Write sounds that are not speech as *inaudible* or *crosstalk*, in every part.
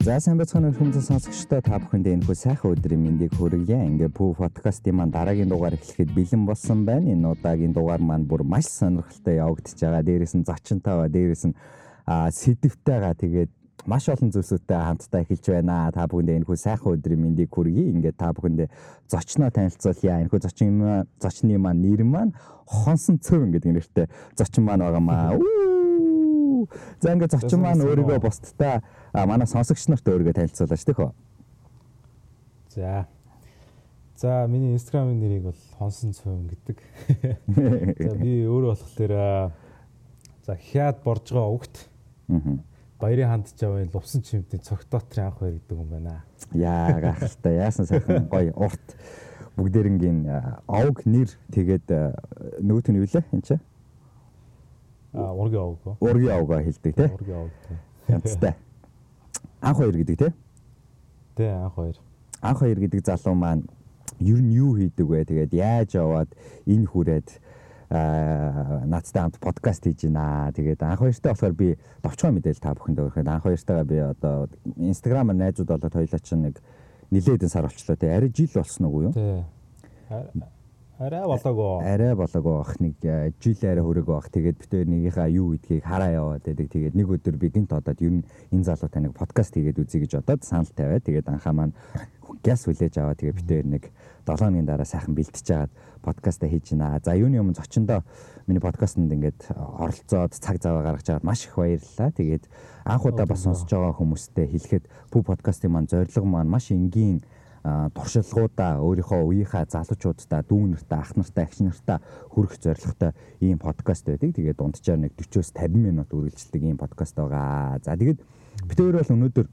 За сайн байцгаана уу хүмүүс сонсогчдоо та бүхэндээ энэ хүү сайхан өдрийн мэндийг хүргье. Ингээ пүү подкастын маань дараагийн дугаар эхлэхэд бэлэн болсон байна. Энэ удаагийн дугаар маань бүр маш сонирхолтой явагдаж байгаа. Дээрээс нь зочинтой ба дээрээс нь сэдвтэйгаа тэгээд маш олон зүйлсүүдтэй хамтдаа эхэлж байна. Та бүхэндээ энэ хүү сайхан өдрийн мэндийг хүргье. Ингээ та бүхэндээ зочноо танилцуулъя. Энэ хүү зочин зочны маань нэр маань Хонсон цөв гэдэг нэртэй зочин маань байгаамаа. За ингээ зочин маань өөрийгөө бусдтай манай сонсогч нарт өөрийгөө танилцуулаач тэхөө. За. За миний инстаграмын нэрийг бол хонсон цөөн гэдэг. *laughs* За би өөрөө болохоор за хяад борж байгаа өгт. Баярын хандж аваа лувсан чимтний цогтоотрын анх хоёр гэдэг юм байна. Яа гахалтай яасан сайхан гоё урт бүгдээрнгийн овг нэр тэгээд нөгөөт нь юу лээ энэ чинь А ургийн овг. Ургийн овгоо хэлдэг тий. Ургийн овг. Янцтай. Анх хоёр гэдэг тий. Тий анх хоёр. Анх хоёр гэдэг залуу маань ер нь юу хийдэг вэ? Тэгээд яаж яваад энэ хүрээд аа наацтай хамт подкаст хийж байна. Тэгээд анх хоёртой болохоор би товчхон мэдээл та бүхэнд өгөхөд анх хоёртойгоо би одоо инстаграмаар найзууд болоод хоёлаа чинь нэг нилээдэн сар болчлоо тий. Арай жил болсон уу юу? Тий. Арай болоогүй. Арай болоогүй бах нэг э, жил арай хүрээгүй бах. Тэгээд хоёр нэгийнхаа юу гэдгийг хараа яваад байдаг. Тэгээд нэг өдөр би гинт одоод ер нь энэ залуу таныг подкаст хийгээд үзье гэж бодоод санал тавиад тэгээд анхаа маань гяс хүлээж аваа. Тэгээд хоёр нэг 7 өдрийн дараа сайхан бэлтэж жагаад подкаста хийж байна. За юуны өмнө зочиндоо миний подкастт ингээд оролцоод цаг зав гаргаж жагаад маш их баярлалаа. Тэгээд анх удаа бас сонсож байгаа хүмүүстээ хэлэхэд пүү подкастын маань зорилго маань маш энгийн туршилгуудаа өөрийнхөө үеийнхаа залуучуудаа дүү нартаа ах нартаа агш нартаа хүргэх зорилготой ийм подкаст байдаг. Тэгээд дунджаар нэг 40-оос 50 минут үргэлжилдэг ийм подкаст байгаа. За тэгээд бид өөр бол өнөөдөр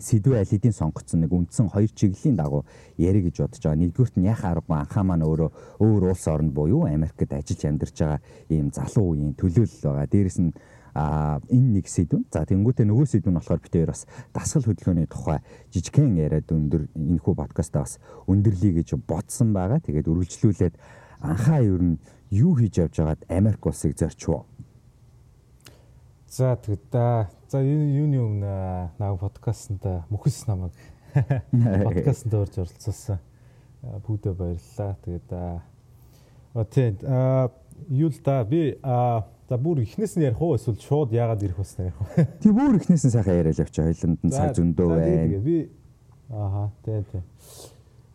сэдвээ аль хэдийн сонгоцсон нэг үндсэн хоёр чиглэлийн дагуу ярих гэж бодож байгаа. Нэгдүгürt нь яхаа аргагүй анхаа маань өөрөө өөр улс орнд буюу Америкт ажиллаж амьдарч байгаа ийм залуу үеийн төлөөлөл байгаа. Дээрэс нь а энэ нэг сэдвэн. За тэнгуүтээ нөгөө сэдвэн болохоор бид хоёр бас дасгал хөдөлгөөний тухай жижигхэн яриад өндөр энэхүү подкастаа бас өндөрлөе гэж бодсон байгаа. Тэгээд үргэлжлүүлээд анхаа ер нь юу хийж явж байгаад Америк улсыг зорчвоо. За тэгээд за юуны өмнө наг подкастт мөхс намайг *laughs* подкастт орж оролцуулсан. Бүгдээ баярлалаа. Тэгээд аа тийм юу л да би аа За бүр ихнээс нь ярих уу эсвэл шууд яагаад ирэх басна ярих уу? Тэг бүр ихнээс нь сайхан яриад явчих хоёланд нь цаг зөндөө байна. Би ааха тий тий.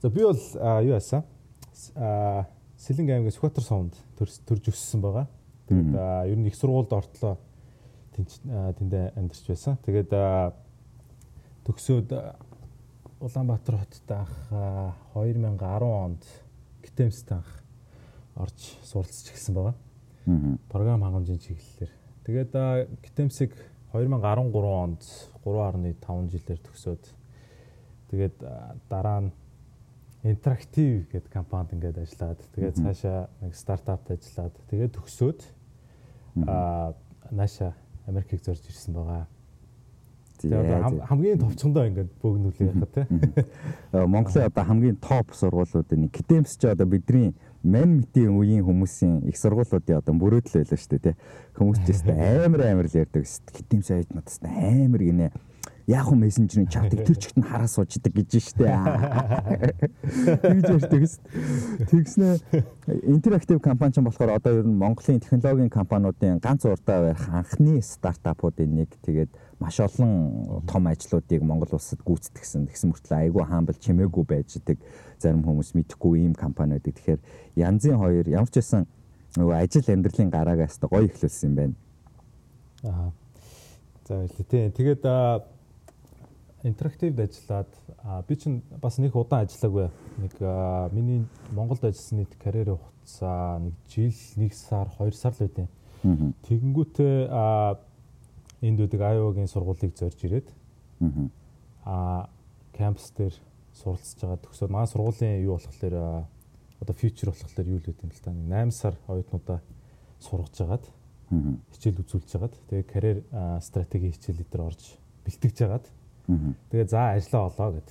За би бол юу яасан? Аа Сэлэнг аймгийн Сүхбаатар сувнд төрж өссөн байгаа. Тэгээд ер нь их сургуульд ортлоо тэнд амьдарч байсан. Тэгээд төгсөөд Улаанбаатар хотод анх 2010 онд Гитэмст анх орж суралцж эхэлсэн байгаа. Програм хангамжийн чиглэлээр. Тэгээд Гитэмсиг 2013 онд 3.5 жилээр төгсөөд тэгээд дараа нь интерактив гэдэг компанид ингээд ажиллаад тэгээд цаашаа нэг стартапт ажиллаад тэгээд төгсөөд аа нааша Америкийг зорж ирсэн байгаа. Тэгээд хамгийн товчхондоо ингээд бөөгнүүлээ яхаа тий. Монголын одоо хамгийн топ сургуулиудын нэг Гитэмс ч одоо бидний ман митийн үеийн хүмүүсийн их сургуулиудын одоо мөрөөдөл байлаа шүү дээ тий. Хүмүүс ч гэсэн *laughs* амар амар л ярьдаг шүү дээ. Хэдийм сайд надаас амар гинэ. Хүн мессенжерийн чатыг тэр чигт нь хараа суучдаг гэж штэ. Тэгж ярьдаг шүү. Тэгснэ интерактив компани ч болохоор одоо ер нь Монголын технологийн компаниудын ганц урдаа барих анхны стартапуудын нэг тэгээд маш олон том ажлуудыг Монгол улсад гүйцэтгэсэн. Тэгсэн мөртлөө айгүй хаамбал чимээгүй байж идэг зарим хүмүүс мэдхгүй ийм компаниуд. Тэгэхээр янзын хоёр ямар ч байсан нөгөө ажил амьдралын гараагаас гоё эхлүүлсэн юм байна. Аа. За тий. Тэгээд интерактивд ажиллаад би чинь бас нэг удаан ажиллаагүй. Нэг миний Монголд ажилласан нийт карьерийн хугацаа нэг жил, нэг сар, хоёр сар л байдیں۔ Тэгэнгүүтээ энд үүдэг Iowa-гийн сургуулийг зорж ирээд аа кампус дээр суралцж байгаа. Төгсөөд манай сургуулийн юу болохоор одоо фьючер болохоор юу л гэдэг юм л та. 8 сар оюутнуудаа сургаж агаад хичээл үзүүлж агаад тэгээ карьер стратеги хичээл дээр орж бэлтгэж агаад тэгээ за ажиллаа олоо гэд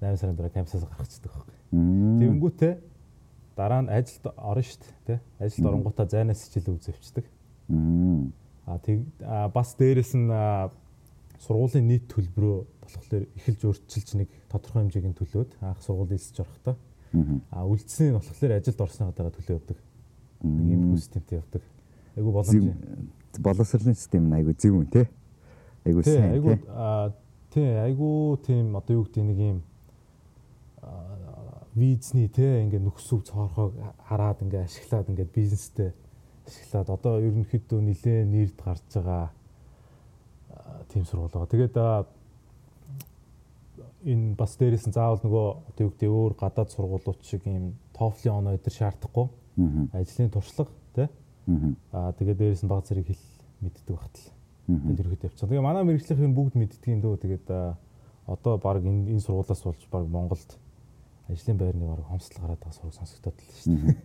8 сарын дараа кампусаас гарчихдаг байхгүй. Тэнгүүтээ дараа нь ажилд орно шүү дээ. Ажилд оронгуудаа зайнаас хичээл үзэвчдэг. А тэг бас дээрэс нь сургуулийн нийт төлбөрөө болохоор эхэлж өөрчилж нэг тодорхой хэмжээгийн төлөөд анх сургууль эсэж орохдоо а үлдсэн нь болохоор ажилд орсныхаа дараа төлөө явдаг. Нэг юм системтэй явдаг. Айгу боломж. Боловсролын систем нь айгу зөв үн тий. Айгу сайн айгу тий айгу тийм одоо юу гэдэг нэг юм визний те ингээд нөхсөв цоорхойг хараад ингээд ашиглаад ингээд бизнестэй ашиглаад одоо ерөнхийдөө нилээ нэрд гарч байгаа тийм сургууль байгаа. Тэгээд энэ бас дээрээс нь заавал нөгөө одоо юу гэдэг өөр гадаад сургуулиуд шиг ийм TOEFL-ийн оноо өдр шаардахгүй. Ажлын туршлага тий. Аа тэгээд дээрээс нь баг зэрэг хэл мэддэг багтал. Тэгээд ерөөд явчихсан. Тэгээ манай мэрэгжлийн бүгд мэддэг юм дөө. Тэгээд одоо баг энэ энэ сургуулиас болж баг Монголд ажлын байрны баг хомсдол гараад байгаа сураг сонсогдоод л шүү дээ.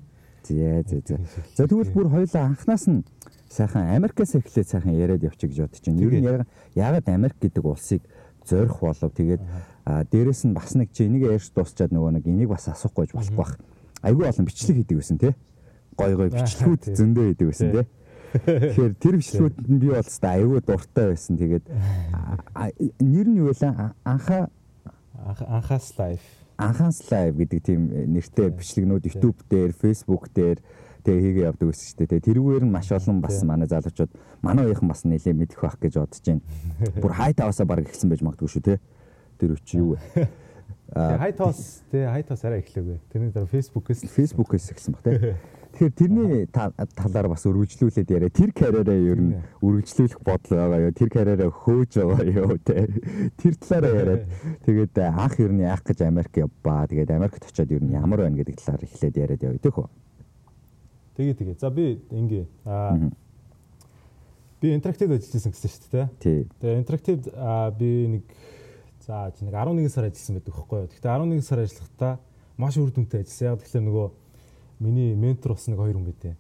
Зээ зээ зээ. За тэгвэл бүр хоёулаа анханаас нь сайхан Америкаас эхлээд сайхан яриад явчих гэж бодож байна. Ер нь яагаад Америк гэдэг улсыг зорих болов тэгээд дээрэс нь бас нэг чи энийг ярьж дуусчаад нөгөө нэг энийг бас асуухгүй болохгүй бах. Айгүй олон бичлэг хийдэг байсан тий. Гой гой бичлэгүүд зөндөө хийдэг байсан тий. Тэгэхээр тэр бичлэгүүд нь би бол та айгүй дуртай байсан. Тэгээд нэр нь юу вэ? Анхаа анхаас лайф анхаас лайв гэдэг тийм нэртэй бичлэгнүүд YouTube дээр, Facebook дээр тэгээ хийгээ явдаг гэсэн шүү дээ. Тэрүүгээр нь маш олон бас манай залуучууд манай уухийн бас нэлээ мэдэх байх гэж бодож байна. *laughs* Бүр хай тавасаа баг эхэлсэн байж магадгүй шүү те. Тэр үчи юу вэ? *laughs* Хай тавас тэгээ хай тавас арай эхлэв. Тэрний дараа Facebook-ээс Facebook-ээс эхэлсэн баг те. *laughs* Тэгэхээр тэрний талаар бас өргөжлүүлээд яриа. Тэр карьераа ер нь өргөжлүүлэх бодол байгаа юу? Тэр карьераа хөөж байгаа юу? Тэр талаараа яриад тэгээд анх ер нь яах гэж Америк явбаа. Тэгээд Америкт очиод ер нь ямар байна гэдэг талаар эхлээд яриад явъя тэхүү. Тэгээ тэгээ. За би ингээ аа би интерактив ажиллажсэн гэсэн шүү дээ. Тий. Тэгээ интерактив би нэг за чи нэг 11 сар ажилласан байдаг байхгүй юу. Гэхдээ 11 сар ажиллахдаа маш үр дүнтэй ажилласан. Яг тэгэхээр нөгөө миний ментор бас нэг хоёр хүн байдیں۔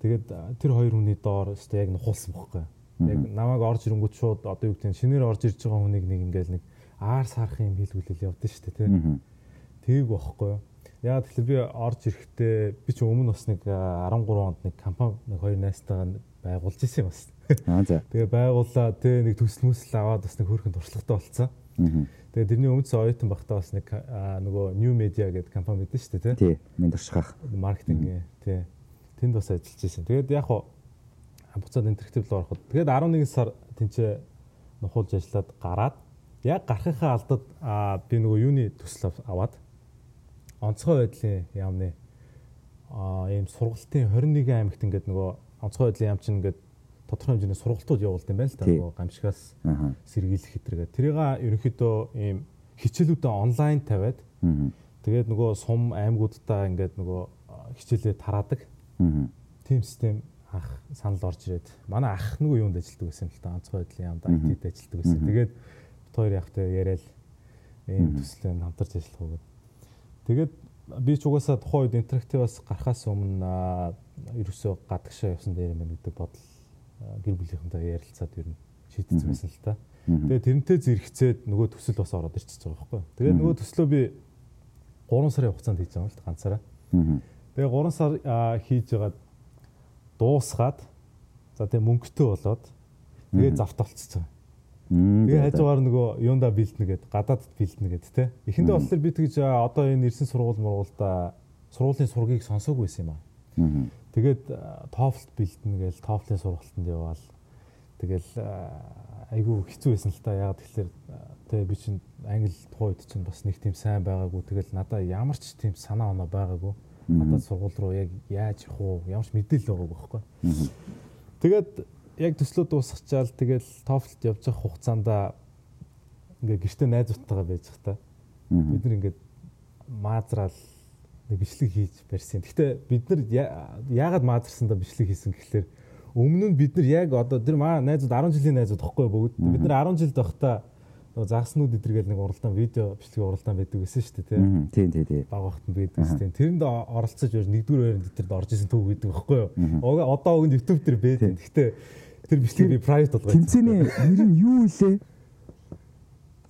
Тэгээд тэр хоёр хүний доор өстө яг нухуулсан бохгүй. Яг намайг орж ирэнгүүт шууд одоо юу гэдэг шинээр орж ирж байгаа хүнийг нэг ингээл нэг аар сарах юм хийлгүүлэл явдсан шүү дээ тий. Тээг бохгүй. Яг тэгэхээр би орж ирэхдээ би ч өмнө бас нэг 13 онд нэг компани нэг хоёр найзтайгаа байгуулж ирсэн бас. Аа за. *laughs* Тэгээ байгууллаа тий нэг төсөл мүсэл аваад бас нэг хөөрхөн туршлагатай болцсон. Тэгээ тэрний өмнөсөн оюутан багтаа бас нэг нөгөө New Media гэдэг компани мэдэн шүү дээ тий. Минь туршихах. Маркетинг тий. Тэнд бас ажиллаж байсан. Тэгээд яг хуу буцаад интерактив руу ороход тэгээд 11 сар тэнцээ нухуулж ажиллаад гараад яг гарахынхаа алдад би нөгөө юуны төсөл аваад онцгой байдлын яамны а ийм сургалтын 21 аймагт ингээд нөгөө онцгой байдлын яам чинь ингээд тодорхой хэмжээний сургалтууд явуулдаг юм байна л да. Нөгөө гамшигаас сэргийлэх хэтргээ. Тэрийг ерөнхийдөө ийм хичээлүүдээ онлайн тавиад тэгээд нөгөө сум аймагуудаа ингээд нөгөө хичээлээ тараадаг. Тим систем ах санал орж ирээд манай ах нөгөө юунд ажилладаг байсан л та онцгой байдлын яамд IT-д ажилладаг байсан. Тэгээд бит хоёр явахтай яриад ийм төслөө хамтарч ажиллах уу гэдэг. Тэгээд би ч угаасаа тухайн үед интерактиваас гарахаас өмнө ерөөсөө гадагшаа явсан дээр юм байна гэдэг бодол гэр бүлийнхэнтэй ярилцаад ер нь шийдсэн байсан л та. Тэгээ тэрнтэй зэрэгцээд нөгөө төсөл бас ороод ирчихэж байгаа байхгүй. Тэгээ нөгөө төслөө би 3 сарын хугацаанд хийж байгаа юм л ганцаараа. Тэгээ 3 сар хийж байгаад дуусгаад за тэгээ мөнгөтэй болоод тэгээ завт болчихсон. Тэгээ хажуугаар нөгөө юунда бэлдэнэ гэд гадаадд бэлдэнэ гэд те. Эхэндээ болохоор би тэгж одоо энэ ирсэн сургууль мургуулда сургуулийн сургийг сонсоогүй байсан юм аа. Тэгээд TOEFL бэлдэнэ гээл TOEFL-ийн сургалтанд яваал. Тэгэл айгүй хэцүү байсан л та. Яг тэгэхээр тэгээ би чинь англи тухайн үед чинь бас нэг тийм сайн байгаагүй. Тэгэл надаа ямар ч тийм санаа оноо байгаагүй. Надад сургууль руу яг яаж явах уу? Ямар ч мэдээлэл байгаагүй байхгүй. Тэгээд яг төслөө дуусгачаал тэгэл TOEFL-д явж байгаа хугацаанд ингээ гэртээ найзуудтайгаа байж захта. Бид нар ингээд маазраал нэг бичлэг хийж барьсан. Гэхдээ бид нар яагаад маазарсандаа бичлэг хийсэн гэхэлэр өмнө нь бид нар яг одоо тэр маа найзууд 10 жилийн найзууд тахгүй бүгд. Бид нар 10 жил байхдаа нөгөө загснууд эдэргээл нэг уралдаан видео бичлэг уралдаан байдаг гэсэн шүү дээ тийм тийм тийм баг багтанд байдаг гэсэн тэрэнд оролцож байж нэгдүгээр байранд тэрэнд орж исэн төв гэдэг байхгүй юу? Одоо өгөнд YouTube дээр байдаг гэхдээ тэр бичлэг би private болгоо тэмцээний нэр нь юу илээ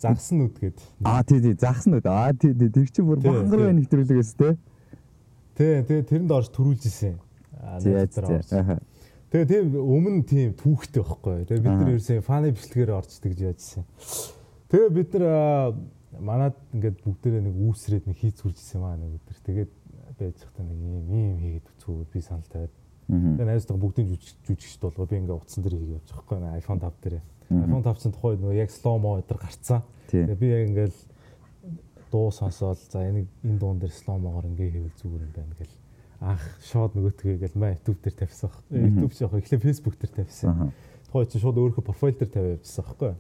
загснууд гээд. Аа тий тий. Загснууд. Аа тий тий. Тэр чинь бүр бангар байна нэвтрүүлгээс тий Тий, тэгээ тэрэнд орж төрүүлж исэн. Аа. Тэгээ тийм өмнө тийм түүхтэй байхгүй. Тэгээ бид нар ерөөсөө фаны бичлэгээр орж тэгж яажсэн. Тэгээ бид нар манад ингээд бүгдээрээ нэг үүсрээд нэг хийц хүрчсэн юм аа нэг өдөр. Тэгээд байж захта нэг юм юм хийгээд үзүүл би санал тавиад. Тэгээ найзтайгаа бүгдийн жүжигчд болгоо би ингээд утсан дээр хийгээд явчих байхгүй iPhone 5 дээр. iPhone 5 чинь тухайд нөгөө яг slow mo өдр гарцсан. Тэгээ би яг ингээд дуу сонсоол за энийг энэ дуун дээр slow mo-гоор ингээд хийвэл зүгээр юм байна гэл анх шууд нөгөөтгөө гэл маа YouTube дээр тавьсан. YouTube яг эхлээ Facebook дээр тавьсан. Тухай чи шууд өөрийнхөө профайл дээр тавиад явчихсан байхгүй.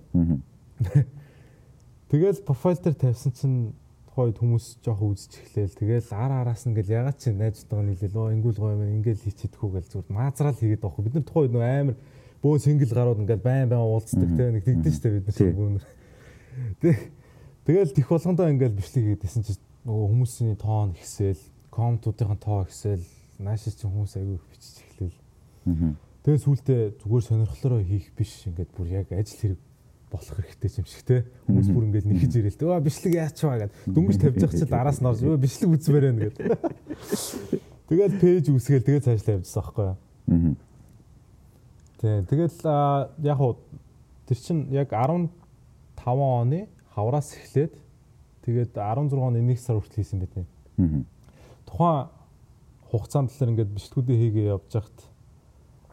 *laughs* Тэгэл профайл дээр тавьсан чинь тухайд хүмүүс жоох үзэж эхлээл. Тэгэл ара араас нь гэл ягаад чи найзтайгаа нийлээл өө ингүүл гоё юм ингээл хийчихэдэггүй гэл зүгээр маазраал хийгээд байхгүй. Бид нар тухайд нөө амар бөө сингл гарууд ингээл байн байн уулздаг те нэг тэгдэж штэ бид нар. *laughs* Тэг тэгэл тэх болгондоо ингээл бичлэг хийгээдсэн чи нөгөө хүмүүсийн тоон ихсээл, комментуудын тоо ихсээл, наашиж чи хүмүүс аягүй их бичиж эхлэв. Тэгээ сүултээ зүгээр сонирхлоороо хийх биш ингээд бүр яг ажил хэрэг болох хэрэгтэй юм шиг те. Хүмүүс бүр ингээд нэхэж ирэл өө бичлэг яач ваа гэд. Дүнгийн тавьж явах чинь араас нь орж өө бичлэг үзмээр байна гэд. *laughs* Тэгэл пэйж үсгээл тэгээ цаашлаа явжсан байхгүй юу? Тий тэгэл яг уу тэр чин яг 15 оны хавраас эхлээд тэгээд 16 оны 1 сар хүртэл хийсэн байт нь тухайн хугацаанд л ингээд бичлэгүүдээ хийгээ явж хахад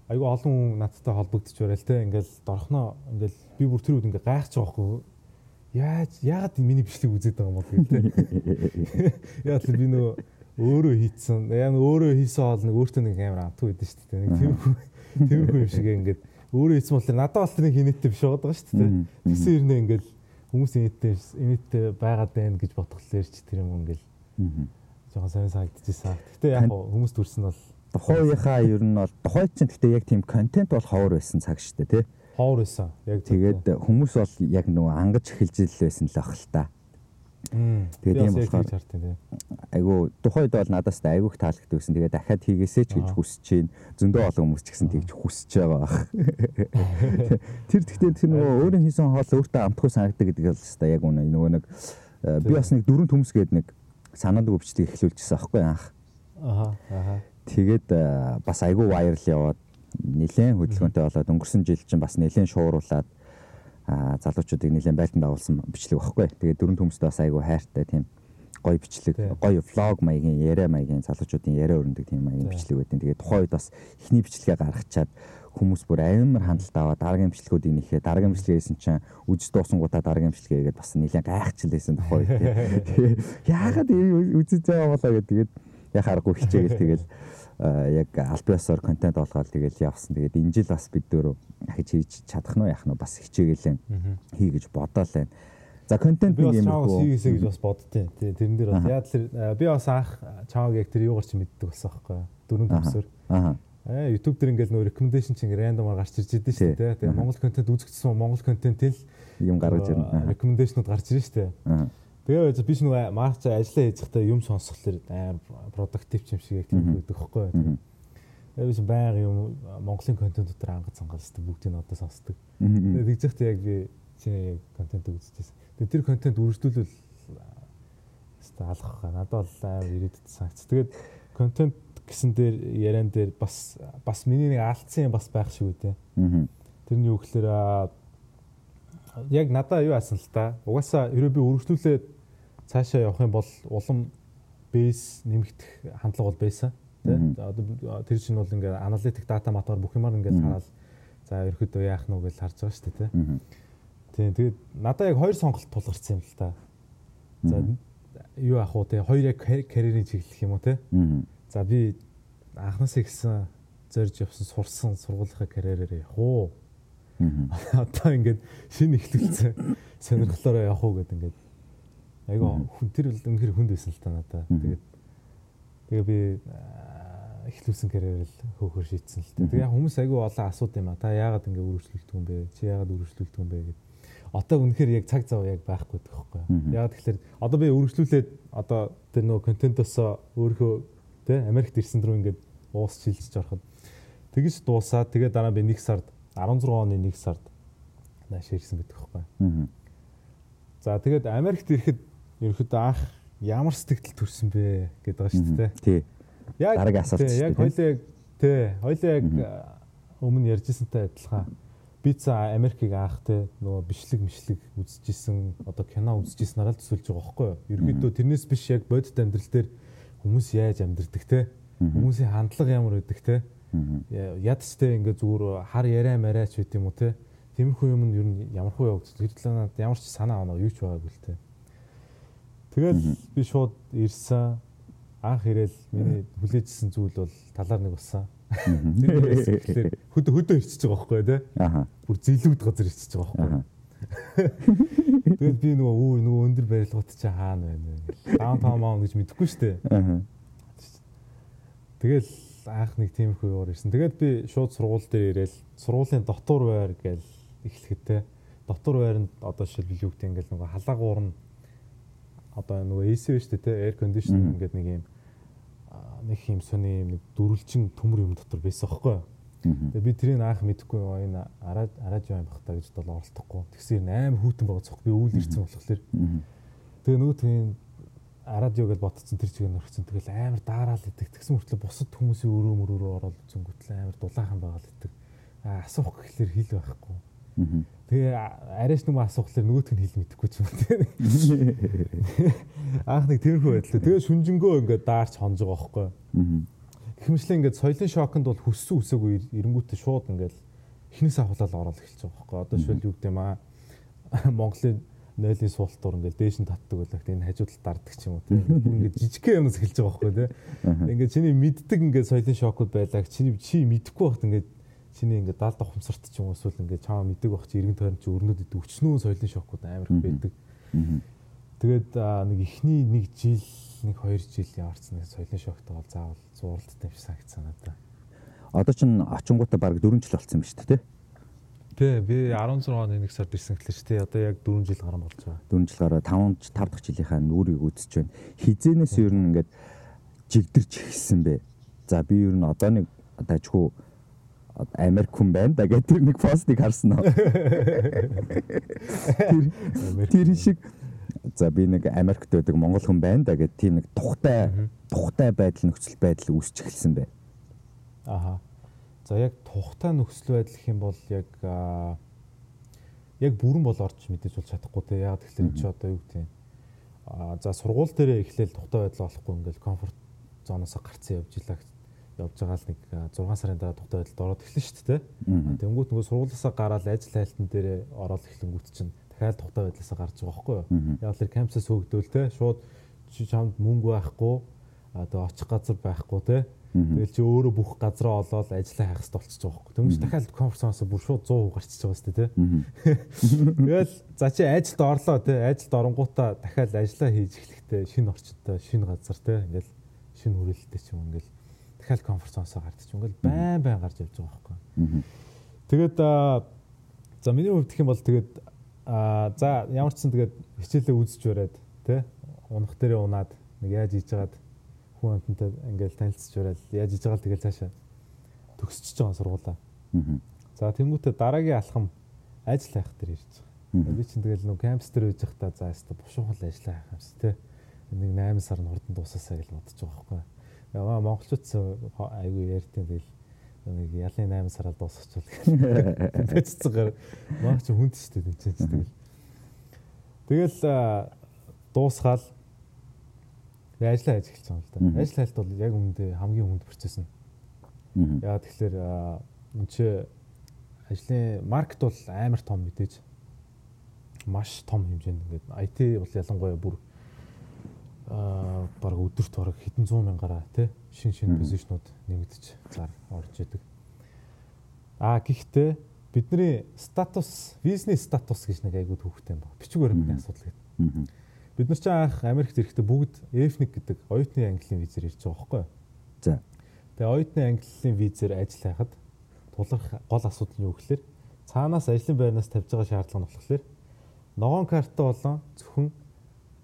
айгүй олон хүн надтай холбогдож барай л те. Ингээл дорхноо ингээл би бүр тэр үед ингээ гайхаж байгаа хгүй яаж яагаад миний бичлэг үзээд байгаа юм бол гэдэг *laughs* яа л би нөгөө өөрөө хийцэн яа өөрөө хийсэн хоол нэг өөртөө нэг амар амтгүй байдсан шүү дээ. Нэг тэрхүү *laughs* тэрхүү юм шиг ингээд өөрөө хийсэн бол надад бол тэр хинэттэй биш байгаа шүү дээ. Тэгсэн ирнэ ингээд хүмүүс инээдтэй инээдтэй байгаад байна гэж бодглохлоор ч тэр юм ингээл жоохон сайн санагдчихсан. Гэтэ яг хүмүүс төрсөн бол тухайхаа ер нь бол тухай чинь гэтээ яг тийм контент бол ховор байсан цаг шүү дээ тий ховор байсан. Яг тэгээд хүмүүс бол яг нөгөө ангаж эхэлж ил байсан л ах л та. Тэгээд юм болохоор айгу тухайд бол надаас айгуух таалагддаг гэсэн. Тэгээд дахиад хийгээсэй ч гэж хүсэж чинь зөндөө олон хүмүүс ч гэсэн тэгж хүсэж байгаа бах. *laughs* Тэр тэгтээ тэр нөгөө өөрийн хийсэн хоол өөртөө амтгүй санагддаг гэдэг л хэвээр яг үнэ нөгөө нэг э, би бас нэг дөрөв төмс гээд нэг санаадаг өвчтгийг эхлүүлчихсэн аахгүй анх. Аха аха. Тэгээд э, бас айгу вайрал яваад нэлээд хөдөлгөөнтэй болоод өнгөрсөн жил чинь бас нэлээд шууруулад залуучуудыг нэлээд байлдан дагуулсан бичлэг багхгүй. Тэгээд дөрөв төмөстөө бас айгүй хайртай тийм гоё бичлэг, гоё влог маягийн яриа маягийн залуучуудын яриа өрнөдөг тийм маягийн бичлэг байдیں۔ Тэгээд тухайн үед бас эхний бичлэгээ гаргачаад хүмүүс бүр амар хандлт аваад дараагийн бичлэгүүдийг нэхээ дараагийн бичлэгээс чинь үжиж дуусангуудаа дараагийн бичлэгээгээд бас нэлээд гайхчихлээсэн тухайн үед. *laughs* Яагаад үзэж байгаа болоо гэдэг. Тэгээд яхааргүй хичээгээл тэгэл *laughs* яг аль биесээр контент олгоод тэгэл явсан. Тэгээд энэ жил бас бид дөр ахиж хийж чадах нь яах нь бас хичээгээл хий гэж бодоол байна. За контент нэг юм уу хийгээсэй гэж бас боддیں۔ Тий тэрэн дээр бас яа тэр би бас анх чааг яг тэр юугаар ч мэддэг болсон байхгүй дөрөв төмсөр. Аа. Аа YouTube дээр ингээл нөө recommendation чинь рандомаар гарч ирж идэв шүү дээ. Тэгээ Монгол контент үзэгдсэн Монгол контентэл юм гаргаж ирнэ. Recommendation-ууд гарч ирнэ шүү дээ. Аа Тэгээ би ч нөгөө марк цаа ажиллаа захтаа юм сонсхолоор амар продуктив юм шиг яг тийм байдаг хөхгүй. Тэгээ би байг юм Монголын контент дотор ангад цангалсдаг бүгдийг нь одоо сонсдог. Тэгээ тэгж захтаа яг би чиний контент үзчихсэн. Тэгээ тэр контент үргэлжлүүлвэл хэвээ алах хаа. Надад бол амар ирээдүйд санагц. Тэгээд контент гэсэн дээр яриан дээр бас бас миний нэг алдсан юм бас байх шиг үү те. Тэрний юу гэхээр яг надаа юу асан л та. Угаасаа ерөө би үргэлжлүүлээд цаашаа явах юм бол улам бейс нэмэгдэх хандлага бол байсан. Одоо тэр чинь бол ингээд аналитик дата матаар бүх юмар ингээд хараад за ерөөхдөө яах нь вэ гэж харж байгаа шүү дээ. Тийм тэгээд надад яг хоёр сонголт тулгарсан юм л та. За юу ах уу те хоёр яг карьерийн чиглэх юм уу те. За би анхнаасаа ихсэн зорж явсан сурсан сургуулийнхаа карьерээр явах уу. Одоо ингээд шинэ ихлүүлсэн сонирхлоороо явах уу гэдэг ингээд Айгаа хүн тэр л үнэхээр хүнд байсан л та надаа. Тэгээд тэгээ би эхлүүлсэн карьер л хөөхөр шийдсэн л та. Тэгээ яг хүмүүс айгүй олон асууд юм а. Та яагаад ингэ үргэлжлүүлдэг юм бэ? Чи яагаад үргэлжлүүлдэг юм бэ гэдэг. Одоо үнэхээр яг цаг зав яг байхгүй байхгүй. Яагаад тэгэхээр одоо би үргэлжлүүлээд одоо тэр нөгөө контентоос өөрөө тэ Америкт ирсэн дөрөв ингээд уус шилжиж ороход тэгэж дуусаад тэгээ дараа би 1 сард 16 оны 1 сард нааш ирсэн байдаг байхгүй. За тэгээд Америкт ирэхэд ерөөхдөө анх ямар сэтгэл төрсөн бэ гэдэг байгаа шүү дээ. Тий. Яг дараагийн асуулт. Яг хоёлаа тий, хоёлаа яг өмнө ярьжсэнтэй адилхан. Би за Америкийг анх те нөгөө бичлэг мишлэг үзчихсэн одоо кино үзчихснараа л төсөлж байгаа байхгүй юу. Ерөнхийдөө тэрнээс биш яг бодит амьдрал дээр хүмүүс яаж амьдрдаг те? Хүмүүсийн хандлага ямар байдаг те? Ядчтай ингээ зүгээр хар яриа мараач байт юм уу те? Тиймэрхүү юм нь ер нь ямар хуу явагдаж тэр талаар ямар ч санаа оноо юу ч байгаагүй л те тэгэл би шууд ирсэн анх ирээл миний хүлээжсэн зүйл бол талаар нэг болсон *laughs* Тэгэхээр хөдөө хөдөө ирчихэж байгаа байхгүй тий. Бүр зилүүд газар ирчихэж байгаа байхгүй. *laughs* Тэгэл би нөгөө өө нөгөө өндөр барилгууд чи хаана байна вэ? Даунтаун маун гэж мэдэхгүй шүү дээ. Тэгэл анх нэг тиймэрхүү яваар ирсэн. Тэгээд би шууд сургууль дээр ирээл сургуулийн дотор байр гээл эхлэхэд те дотор байранд одоо шилбэл юу гэдэг ингээл нөгөө халаагуур нь одоо нөгөө AC биш үү те air conditioner ингээд нэг юм нэг юм сони нэг дөрвөлжин төмөр юм дотор байсан байхгүй. Тэгээ би тэрийг аах мэдэхгүй энэ араа араажо юм бах та гэж бол оролдохгүй. Тэгсээр амар хүүтэн байгаа цог би үйл ирсэн болохоор. Тэгээ нөгөө тийм радио гэж ботцсон тэр чигээр нөрсөн. Тэгэл амар даараал идэг. Тэгсэн мөртлөө бусад хүмүүсийн өрөө мөрөөрөө ороод зөнгөтлөө амар дулаахан байгаа л идэг. Аа асуух гэхлээр хэл байхгүй. Тэгээ арайч нэг асуухлаар нөгөөтг нь хэл мэдэхгүй ч юм те. *laughs* Анх нэг тэрхүү байдлаа. Тэгээ шүнжэнгөө ингээд даарч хонж байгаа байхгүй. Гэхмэчлээ ингээд соёлын шоконд бол хүссэн үсээгүй эренгүүтээ шууд ингээд эхнээс ахуулаад ороод эхэлж байгаа байхгүй. Одоо шил юу гэдэг юм аа. *laughs* Монголын нойлын суултуур ингээд дээш нь татдаг байлаа. Энэ хажуудалд дарддаг ч юм уу тийм. Ингээд жижигхэн юмс эхэлж байгаа байхгүй тийм. Ингээд чиний мэддэг ингээд соёлын шокуд байлаа. Чиний чи мэдэхгүй байхад ингээд чиний ингээд даалд ухамсарт ч юм уу эсвэл ингээд чамаа мэддэг байх чи эргэн тойрон чи өрнөд идэв өчнөө соёлын шокууд амар их байдаг. Тэгээд нэг эхний нэг жил нэг хоёр жил яварсан нэг соёлын шоктой бол заавал зууралдтай юм шиг санагдсан надад. Одоо ч очингуудаа баг 4 жил болсон юм шүү дээ. Тий, би 16 оны 1 сард ирсэн гэхлээр тий одоо яг 4 жил гарсан болж байгаа. 4 жил гараа 5 5 дахь жилийнхаа нүрийг үзэж байна. Хизэнээс ер нь ингээд жигдэрч ихсэн бэ. За би ер нь одоо нэг дажгүй Америк хүн байна да гэдэг тэр нэг постыг харсан аа. Тэр шиг за би нэг Америкт байдаг монгол хүн байна да гэдэг тийм нэг тухтай тухтай байдал нөхцөл байдал үүсч эхэлсэн бай. Аха. За яг тухтай нөхцөл байдал гэх юм бол яг яг бүрэн бол орж мэдээж бол чадахгүй те. Яг тэгэхээр чи одоо юу гэдэг за сургууль дээр эхлээл тухтай байдал болохгүй ингээл комфорт зоноос гарцсан явж илаа явж байгаа л нэг 6 сарын дараа тухтай байдалд ороод эхэлнэ шүү дээ. Тэнгүүт нөгөө сургуулиасаа гараад ажил хайлтан дээр ороод эхлэнгүүт чинь дахиад тухтай байдлаасаа гарч байгаа байхгүй юу? Яг л кампусаас хөөгдөөл те шууд чамд мөнгө байхгүй одоо очих газар байхгүй те Тэгэл чи өөрөө бүх газраа олоод ажиллаа хайх хэрэгтэй болчихж байгаа байхгүй. Тэнгүүч дахиад конференсоос бүр шууд 100% гарчиж байгаа сте тий. *laughs* Тэгэл за чи ажилд орлоо тий. Ажилд оронгуудаа дахиад ажиллаа хийж эхлэхдээ шинэ орчинтой, шинэ газар тий. Ингээл шинэ хүрээлэлтэй ч юм ингээл дахиад конференсоосоо гардчих. Ингээл байн байн гарч явж байгаа байхгүй. Тэгээд за миний хувьд гэх юм бол тэгээд за ямар ч сан тэгээд хичээлээ үзэж бариад тий. Унах дээрээ унаад нэг яаж хийж байгаад хүн амтантай ингээл танилцж бариад яаж хийж байгаа л тэгэл цаашаа төгсчихөж байгаа сургуулаа. За тэнгуүтэ дараагийн алхам ажил хайх дээр ирж байгаа. Би чинь тэгэл нэг кампус дээр байж байхдаа за яста бушуухан ажил хайх юмс тий. Нэг 8 сар нь хурдан дуусаасаа гэж бодож байгаа байхгүй. Яа монголчууд айгүй ярьдیں۔ Тэгэл нэг ялын 8 сараар дуусчихвол бэццэгээр маа чи хүнд шүү дээ тийм ч тэгэл. Тэгэл дуусгаал ажиллаа хийж байгаа л да. Ажил хайлт бол яг үүндээ хамгийн хүнд процесс нь. Яа тэгэхээр энэ чи ажлын маркет бол амар том мэдээж. Маш том хэмжээнд ингээд IT бол ялангуяа бүр баг өдөрт бараг хэдэн 100 мянгаараа тий шин шин позишнууд нэмэгдэж зар орж идэг. Аа гэхдээ бидний статус, бизнес статус гэж нэг айгуу төвхтэй юм байна. Бичиг баримтны асуудал гэдэг. Бид нар ч анх Америкт ирэхдээ бүгд F1 гэдэг оюутны английн визээр ирж байгаа байхгүй юу? За. Тэгээ оюутны английн визээр ажил хайхад тулах гол асуудал нь юу гэхээр цаанаас ажлын байрнаас тавьж байгаа шаардлага нь болохоор ногоон карта болон зөвхөн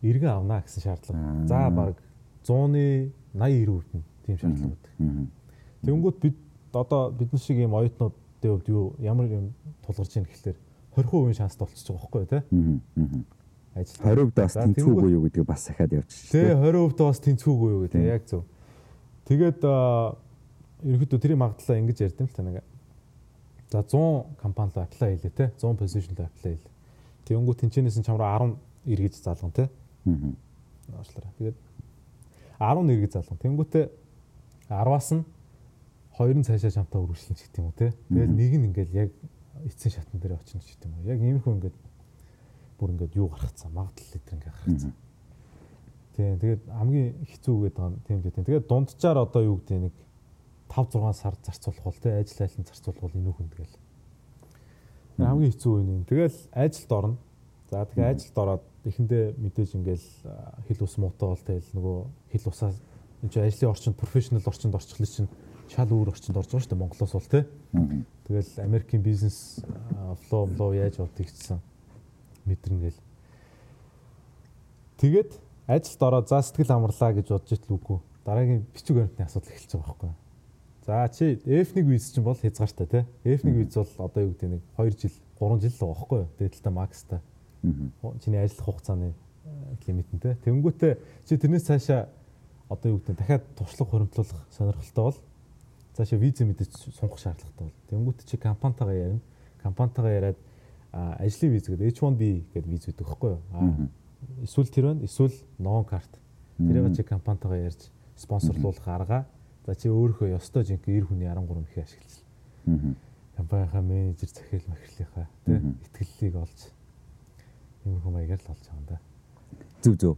эргэн авнаа гэсэн шаардлага. За баг 100-ны 80 90% нь тийм шаардлага байдаг. Тэнгүүт бид одоо бидний шиг ийм оюутнуудын хувьд юу ямар юм тулгарч ийн гэхэлэр 20% шанстай болчихж байгаа байхгүй те? ажил 20% бас тэнцвүүгүй юу гэдгийг бас дахиад явчих. Тий 20% бас тэнцвүүгүй юу гэдэг яг зөв. Тэгээд ерөнхийдөө тэрийн магадлалаа ингэж ярьд юм л та нэг За 100 компани руу apply хийлээ те 100 position руу apply хийлээ. Тэгэнгүүт тэнчэнээс нь чамраа 10 эргэж залган те. Аа. Уушлаарай. Тэгээд 10 эргэж залган. Тэнгүүтээ 10-аас нь хоёр нь цаашаа чамтаа үргэлжлэн ч гэдэг юм уу те. Тэгэл нэг нь ингээл яг эцсийн шатн дээр очино ч гэдэг юм уу. Яг иймэрхүү ингээд бүр ингээд юу гаргацсан магадлал литр ингээд гаргацсан. Тийм тэгээд хамгийн хэцүү гээд байгаа тийм дээ. Тэгээд дунджаар одоо юу гэдэг нэг 5 6 сар зарцуулах бол те ажил айлын зарцуулах бол энүүхэн тэгэл. Хамгийн хэцүү үе нь. Тэгэл ажилд орно. За тэгээ ажилд ороод эхэндээ мэдээж ингээл хил ус муутай бол тэгэл нөгөө хил усаа энэ ажлын орчинд профешнл орчинд орчихлоо чинь шал өөр орчинд орж байгаа шүү дээ Монголоос бол тий. Тэгэл Америкийн бизнес флоу флоу яаж явдаг гэсэн мэдэрнгээл. Тэгээд ажилд ороод за сэтгэл амарлаа гэж бодож итэл үгүй. Дараагийн бичиг баримтны асуудал эхэлж байгаа байхгүй. За чи F1 виз чинь бол хязгаартай тий. F1 виз бол одоо юу гэдэг нэг 2 жил 3 жил л байгаа байхгүй. Дээдэлтэй макстай. Чиний ажиллах хугацааны лимит нь тий. Тэнгүүтээ чи тэрнээс цаашаа одоо юу гэдэг дахиад туршлага хуримтлуулах сонирхолтой бол цаашаа виз мэдээж сунгах шаардлагатай бол. Тэнгүүт чи компанитайгаа ярина. Компанитайгаа яриад ажлын виз гэдэг H1B гэдэг виз үүдэг байхгүй юу? Эсвэл тэр байна, эсвэл non card. Тэрийг чи компанитайгаа ярьж спонсорлуулах арга. За чи өөрийнхөө ёстой жинк 90 хүний 13 их ашиглал. Компанийнхаа менежер захирал махирлынхаа тий итгэллийг олж юм хүм маягаар л олж байгаа юм да. Зүг зүг.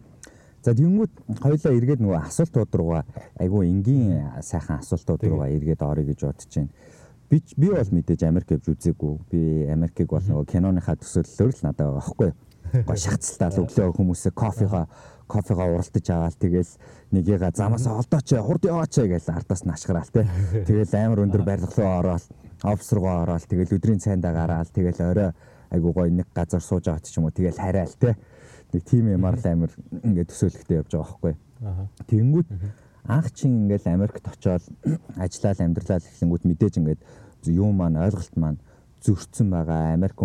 За тэгэнгүүт хоёлаа эргээд нөгөө асуултууд руугаа айгүй энгийн сайхан асуултууд руугаа эргээд орё гэж бодож байна. Би би бол мэдээж Америк явж үзээгүй. Би Америкийг бол нөгөө киноныхаа төсөөллөөр л надад байгаа байхгүй юу? Гоо шахацлаа өглөө хүмүүсээ кофега кофега уралдаж аваад тэгэл нэгийга замаас олдооч хурд яваач гэж ардаас нь ашгараал те. Тэгэл амар өндөр барилга руу ороод офс руу ороод тэгэл өдрийн цайндаа гараал тэгэл орой айгуу гой нэг газар сууж байгаа ч юм уу тэгэл хараал те нэг тим ямар л амир ингээд төсөөлөхтэй явж байгаа байхгүй. Тэнгүүт анх чин ингээд Америкт очоод *clears throat* ажиллаад амьдралаа эхлэнгүүт мэдээж ингээд юу маань ойлголт маань зөрчсөн байгаа. Америк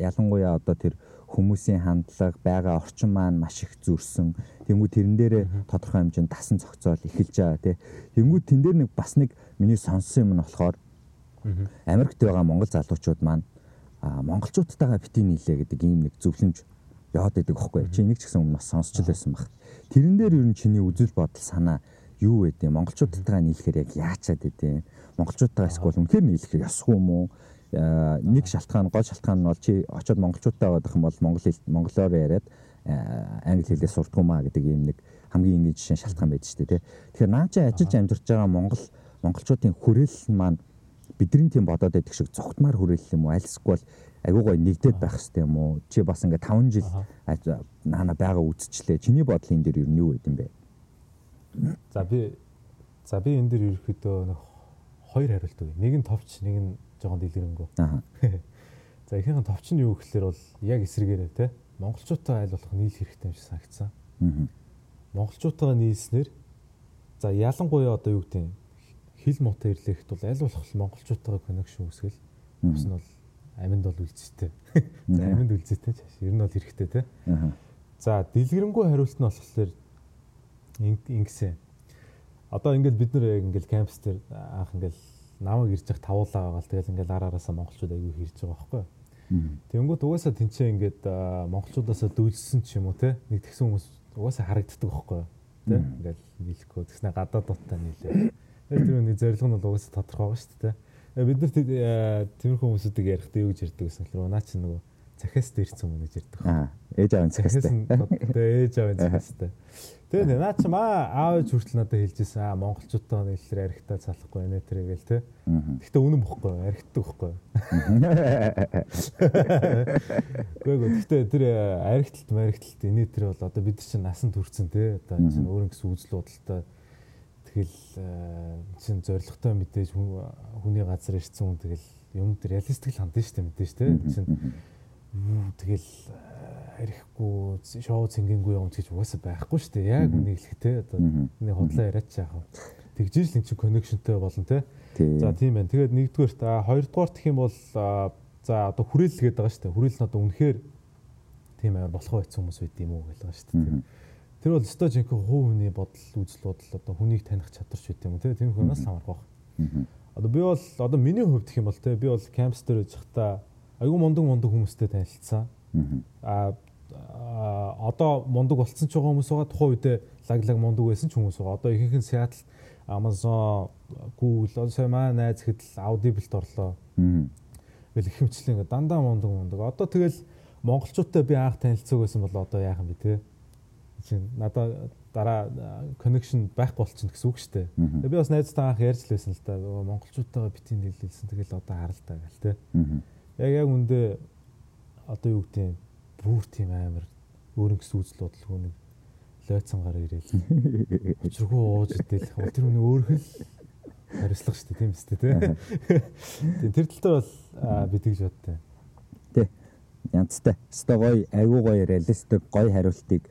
ялангуяа одоо тэр хүмүүсийн хандлага, байгаа орчин маань маш их зөрсөн. Тэнгүү тэрэн дээрээ тодорхой хэмжээнд дасан цогцоол эхэлж байгаа тий. Тэнгүү тэн дээр нэг бас нэг миний сонссон юм нь болохоор Америкт байгаа монгол залуучууд маань монголчуудтайгаа бити нийлээ гэдэг ийм нэг зөвлөмж яваад байдаг байхгүй. Чи нэг ч гэсэн өмнө бас сонсч л байсан баг. Тэрэн дээр ер нь чиний үзэл бодол санаа юу вэ? Монголчуудтайгаа нийлэхээр яг яачаад идэв? Монголчуудтайгаа эсвэл үнэхээр нийлэхээр ёсгүй юм уу? нэг шалтгаан гол шалтгаан нь бол чи очиод монголчуудтай байгаад юм бол монгол хэл монголоор яриад англи хэлээ сурдгуу маа гэдэг ийм нэг хамгийн энгийн жишээ шалтгаан байж штэ тий. Тэгэхээр наа чи ажиллаж амьдарч байгаа монгол монголчуудын хүрээлэл маань бидний тийм бодоод байдаг шиг цогтмаар хүрээлэл юм уу? Альсгүй бол айгуу гой нэгдээд байх хэрэгтэй юм уу? Чи бас ингээ 5 жил наана байгаа үзчлээ. Чиний бодол энэ дээр юу нь юу байд юм бэ? За би за би энэ дээр ерөөхдөө нэг хоёр хариулт өгье. Нэг нь товч, нэг нь жоохон дэлгэрэнгүй. *laughs* За ихэнх нь товч нь юу гэхэлэр бол яг эсрэгээрээ те монголчуудтай айл болох нийл хэрэгтэй юм шиг санагдсан. Аа. Монголчуудтайгаа нийлснээр за ялангуяа одоо юу гэдэг хил муутай ирлэхт бол аль болох монголчуудтайгаа коннекшн үүсгэл. Бас нь бол аминд бол үлцтэй. За аминд үлцтэй ч ер нь бол хэрэгтэй те. За дэлгэрэнгүй хариулт нь болохоор ингэсэн. Одоо ингээд бид нэр яг ингээд кампус дээр анх ингээд намайг ирж явах тавуулаа байгаа л тэгэл ингээд араараасаа монголчууд аягүй хэрж байгаа байхгүй. Тэнгүүд угаасаа тэнцээ ингээд монголчуудаасаа дүүлсэн ч юм уу те нэг тэгсэн хүмүүс угаасаа харагддаг байхгүй. Тэ ингээд нийлэхгүй тэгснэ гадаад дутаа нийлээ. Тэр нэг зорилго нь бол угаасаа тодорхой байгаа шүү дээ. Э, бид нар тиймэрхүү хүмүүсүүдийг ярихдаа юу гэж ярьдаг гэсэн хэрэг наа чи нөгөө цахиас дээрсэн хүн гэж ярьдаг. Аа ээж аавын цахиастай. Тэгээ ээж аавын цахиастай. Тэгээ наа чи маа аав хүртэл надад хэлжсэн аа монголчуудтай нийлэлэр архитаа залахгүй нэ тэр гээл те. Гэхдээ үнэн бохгүй архитдаг бохгүй. *laughs* Гэхдээ гэхдээ тэр архиталт мархиталт инээ тэр бол одоо бид чинь насан турцсан те. Одоо чинь өөр нэгс үзэл бодолтой Тэгэл чинь зоригтой мэдээж хүний газар ирсэн хүн тэгэл юм дээр реалистик л хандсан шүү дээ мэдээж те. Чинь тэгэл арихгүй шоу цэнгэнгүй юм гэж угаасаа байхгүй шүү дээ. Яг үнийг хэлэх те. Одоо нэг хотлоо яриач яах вэ? Тэгжиж л эн чинь коннекшнтэй болно те. За тийм байна. Тэгээд нэгдүгээрт хоёрдугаар гэх юм бол за одоо хүрээлэл гээд байгаа шүү дээ. Хүрээлэл нь одоо үнэхээр тийм амар болох байсан хүмүүс байд юм уу гэж байгаа шүү дээ. Тэр бол өстой жинхэнэ хувь хүний бодол үзэл бодол одоо хүнийг таних чадварч байт юм те тийм хүнээс хамаарх баг. Одоо би бол одоо миний хувьд гэх юм бол те би бол кампус дээр байж хата айгүй мундаг мундаг хүмүүстэй танилцсан. Аа одоо мундаг болцсон ч байгаа хүмүүс байгаа тухайн үедээ лаглаг мундаг байсан ч хүмүүс байгаа. Одоо ихэнх нь Seattle Amazon Google сая маа найз хэд л Audible-д орлоо. Тэгэл их хэмчлэн ингээ дандаа мундаг мундаг. Одоо тэгэл монголчуудтай би анх танилцсан байсан бол одоо яахан би те. Чин надаа дараа connection байх болчихно гэсэн үг шүү дээ. Тэгээ би бас найзтай анх ярьж л байсан л да. Монголчуудтайгаа битгий нийлүүлсэн. Тэгэл одоо харалтаа гэл те. Яг яг үндэ одоо юу гэдэг юм бүр тийм амар өөрөнгө гэсэн үзэл бодлого нэг лойцсангаар ирээл. Учиргүй *laughs* ууж идэл. Тэр хүний өөрөх л хариуцлага шүү дээ тийм үстэй тий. Тэр тал дээр бол би тэгж бодтой. Тий. Янцтай. Өстой гоё, айгуу гоё реалистик гоё хариултыг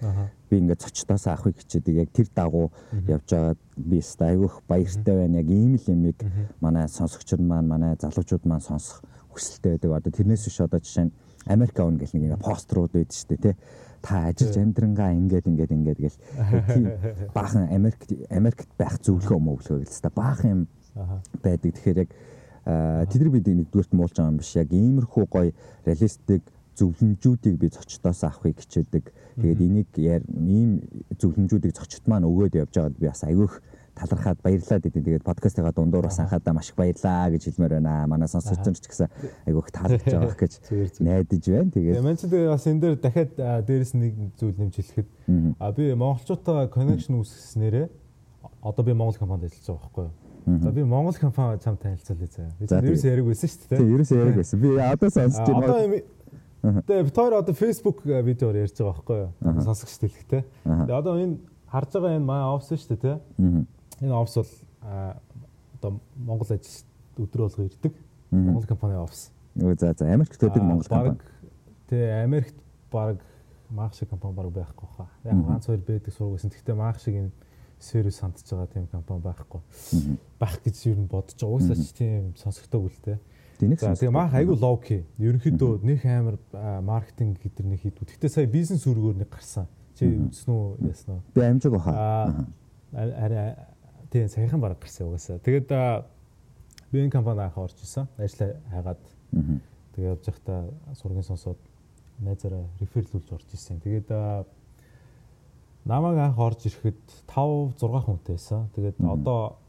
би ингээд цочтоос авахыг хичээдэг. Яг тэр дагуу явж байгаа би өстой айгуух баяртай байна. Яг ийм л юмыг манай сонсогчид маань, манай залуучууд маань сонсох хүсэлтэй байдаг. Одоо тэрнээс биш одоо жишээ нь Америк авна гэх нэг пострууд байдаг шүү дээ тий та ажиллаж амьдрангаа ингээд ингээд ингээд гэл тийм баахан Америк Америкт байх зөвлөгөө мөглөө гэлээ та баахан юм байдаг. Тэгэхээр яг тэдний бидний нэгдүгээрт муулж байгаа юм биш. Яг иймэрхүү гоё реалистик зөвлөмжүүдийг би зочдоос авахыг хичээдэг. Тэгээд энийг ийм зөвлөмжүүдийг зочд маань өгөөд явж байгаад би бас айгүйх талархаад баярлаад идэв. Тэгээд подкастыгаа дундуур бас анхаадаа маш их баярлаа гэж хэлмээр байна. Манай сонсогч нар ч гэсэн айгүйх таалагдж байгаа *laughs* гэж найдаж байна. Тэгээд Мэн ч тэгээд бас энэ дээр дахиад дээрэс нэг зүйл нэмж хэлэхэд а би монголчуудаа connection үүсгэснээрээ одоо би Монгол компанид ажиллаж байгаа байхгүй юу? За би Монгол компани чам танилцуулъя заа. Би ерөөс яриг байсан шүү дээ. Тийм ерөөс яриг байсан. Би одоо сонсож байна. Одоо Тэгээ бид хоёр одоо Facebook видеоор ярьж байгаа байхгүй юу? Сонсогч дэлгэхтэй. Тэгээ одоо энэ харж байгаа энэ маа офс шүү дээ, тий? Энэ офс бол одоо Монгол ажилч өдрөө болго ирдэг. Монгол компани офс. Өө за за Америкт байдаг Монгол компани. Тэ Америкт баг маах шиг компани баг байхгүй хаа. Яг ганц хоёр байдаг сургуулсан. Гэхдээ маах шиг энэ сервис хандж байгаа тийм компани байхгүй. Байх гэж юу н бодож байгаа. Уусаач тийм сонсогдоог л те. Тэгээ маах айгу лоуки. Ерөнхийдөө нөх амар маркетинг гэдэр нэг хийдүү. Гэхдээ сая бизнес үүргээр нэг гарсан. Чи үзсэн үү уу? Би амжиг баха. Арай Тийм саяхан баг гарсан угаасаа. Тэгээд би энэ компани анх орж исэн. Ажил хайгаад тэгээд явж байхдаа сургын сонсоод найзаараа реферлүүлж орж исэн. Тэгээд намайг анх орж ирэхэд 5 6 хүнтэй байсан. Тэгээд одоо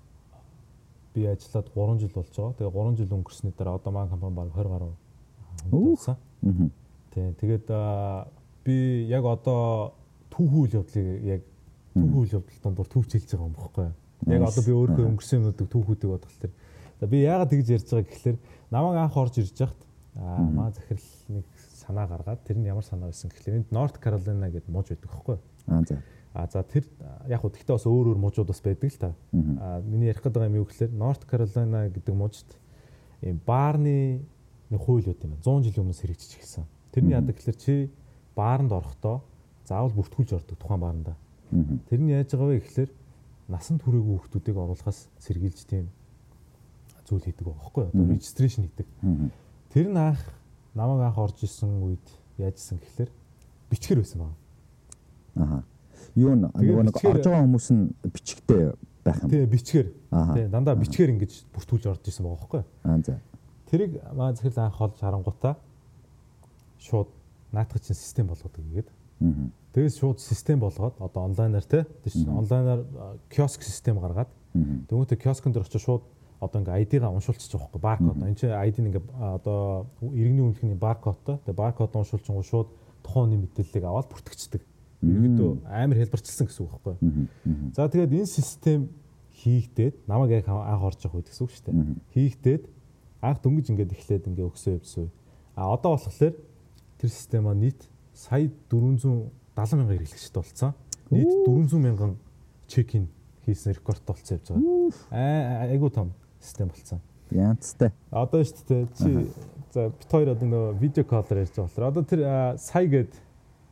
би ажиллаад 3 жил болж байгаа. Тэгээд 3 жил өнгөрсөний дараа одоо маань компани баг 20 гаруй байсан. Тийм. Тэгээд би яг одоо түүхүү үйл явдлыг яг түүхүү үйл явдал дондор төвчилж байгаа юм бохгүй? Яг одоо би өөрөө өнгөрсөн юмнуудыг түүхүүдийг бодох төр. За би яагаад тэгж ярьж байгаа гэхэлэр намайг анх орж ирж яхад аа маа захирал нэг санаа гаргаад тэр нь ямар санаа байсан гэхэлэр энд North Carolina гэдэг мууж байдаг байхгүй юу? Аа за. А за тэр яг хөө тэгтээ бас өөр өөр мужууд бас байдаг л та. А миний ярих гэдэг юм юу гэхээр North Carolina гэдэг мужид ийм баарны нэг хууль үүд юм. 100 жилийн өмнөөс хэрэгжиж эхэлсэн. Тэрний яадаг гэхээр чи бааранд орохдоо заавал бүртгүүлж ордог тухайн бааранда. Тэрний яаж байгаа вэ гэхээр насанд хүрээгүй хүүхдүүдийг оруулахаас сэргийлж тийм зүйл хийдэг байхгүй юу? Одоо регистрашн хийдэг. Тэр нь анх намайг анх орж исэн үед яажсэн гэхэлэр бичгэр байсан байна. Аа. Юу нэг орж байгаа хүмүүс нь бичгтэй байх юм. Тий, бичгэр. Тий, дандаа бичгэр ингэж бүртгүүлж орж исэн байгаа байхгүй юу? Аа за. Тэрийг маа захирал анх олж харангуйтаа шууд наатах чинь систем болгодог гэдэг. Аа Тэгээс шууд систем болгоод одоо онлайнаар те тийш онлайнаар киоск систем гаргаад дөнгөтэй киоскон дээр очиж шууд одоо ингээ ID-га уншуулчих жоохгүй баркод. Энд чинь ID нь ингээ одоо иргэний үнэлгээний баркодтой. Тэгээ баркод уншуулчихгүй шууд тухайн мэдээллийг аваад бүртгэгчдэг. Ерөнхийдөө амар хэлбэрчилсэн гэсэн үг байхгүй. За тэгээд энэ систем хийгдээд намайг яг анх орж явах үед гэсэн үг шүү дээ. Хийгдээд анх дөнгөж ингээд эхлээд ингээ өгсөн явсан. А одоо болохоор тэр систем маань нийт сая 400 70 мянган хэрэглэгчтэй болцсон. Нийт 400 мянган чек-ин хийсэн рекорд болцсон явж байгаа. Айгуу том систем болцсон. Янцтай. Одоо шүү дээ чи за бит хоёр одоо нөгөө видео коллер ярьж байгаа болохоор одоо тэр сая гээд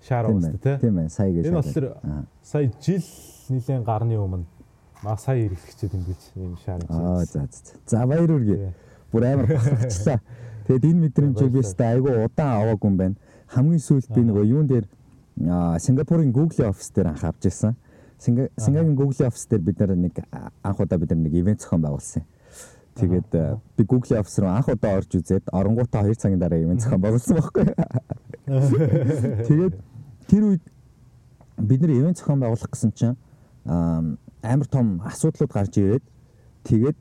шаар уустай тий. Тийм байна. Сая гээд. Энэ болохоор сая жил нилийн гарны өмнө маа сая хэрэглэгчтэй дэмжиж ийм шаар хийж. Аа за за. За баяр үргээ. Бүр амар бахарчлаа. Тэгэд энэ мэдрэмжийг би өстой айгуу удаан аваагүй юм байна. Хамгийн сүүлд би нөгөө юун дээр Сингапурын Google офис дээр анх авч ирсэн. Сингагийн Google офис дээр бид нар нэг анх удаа бид нар нэг ивент зохион байгуулсан. Тэгээд э, би Google офис руу анх удаа орж үзээд оронгуудаа 2 цагийн дараа юм зохион байгуулсан байхгүй. *laughs* Тэгээд тэр үед бид нэр ивент зохион байгуулах гэсэн чинь амар том асуудлууд гарч ирээд тэгээд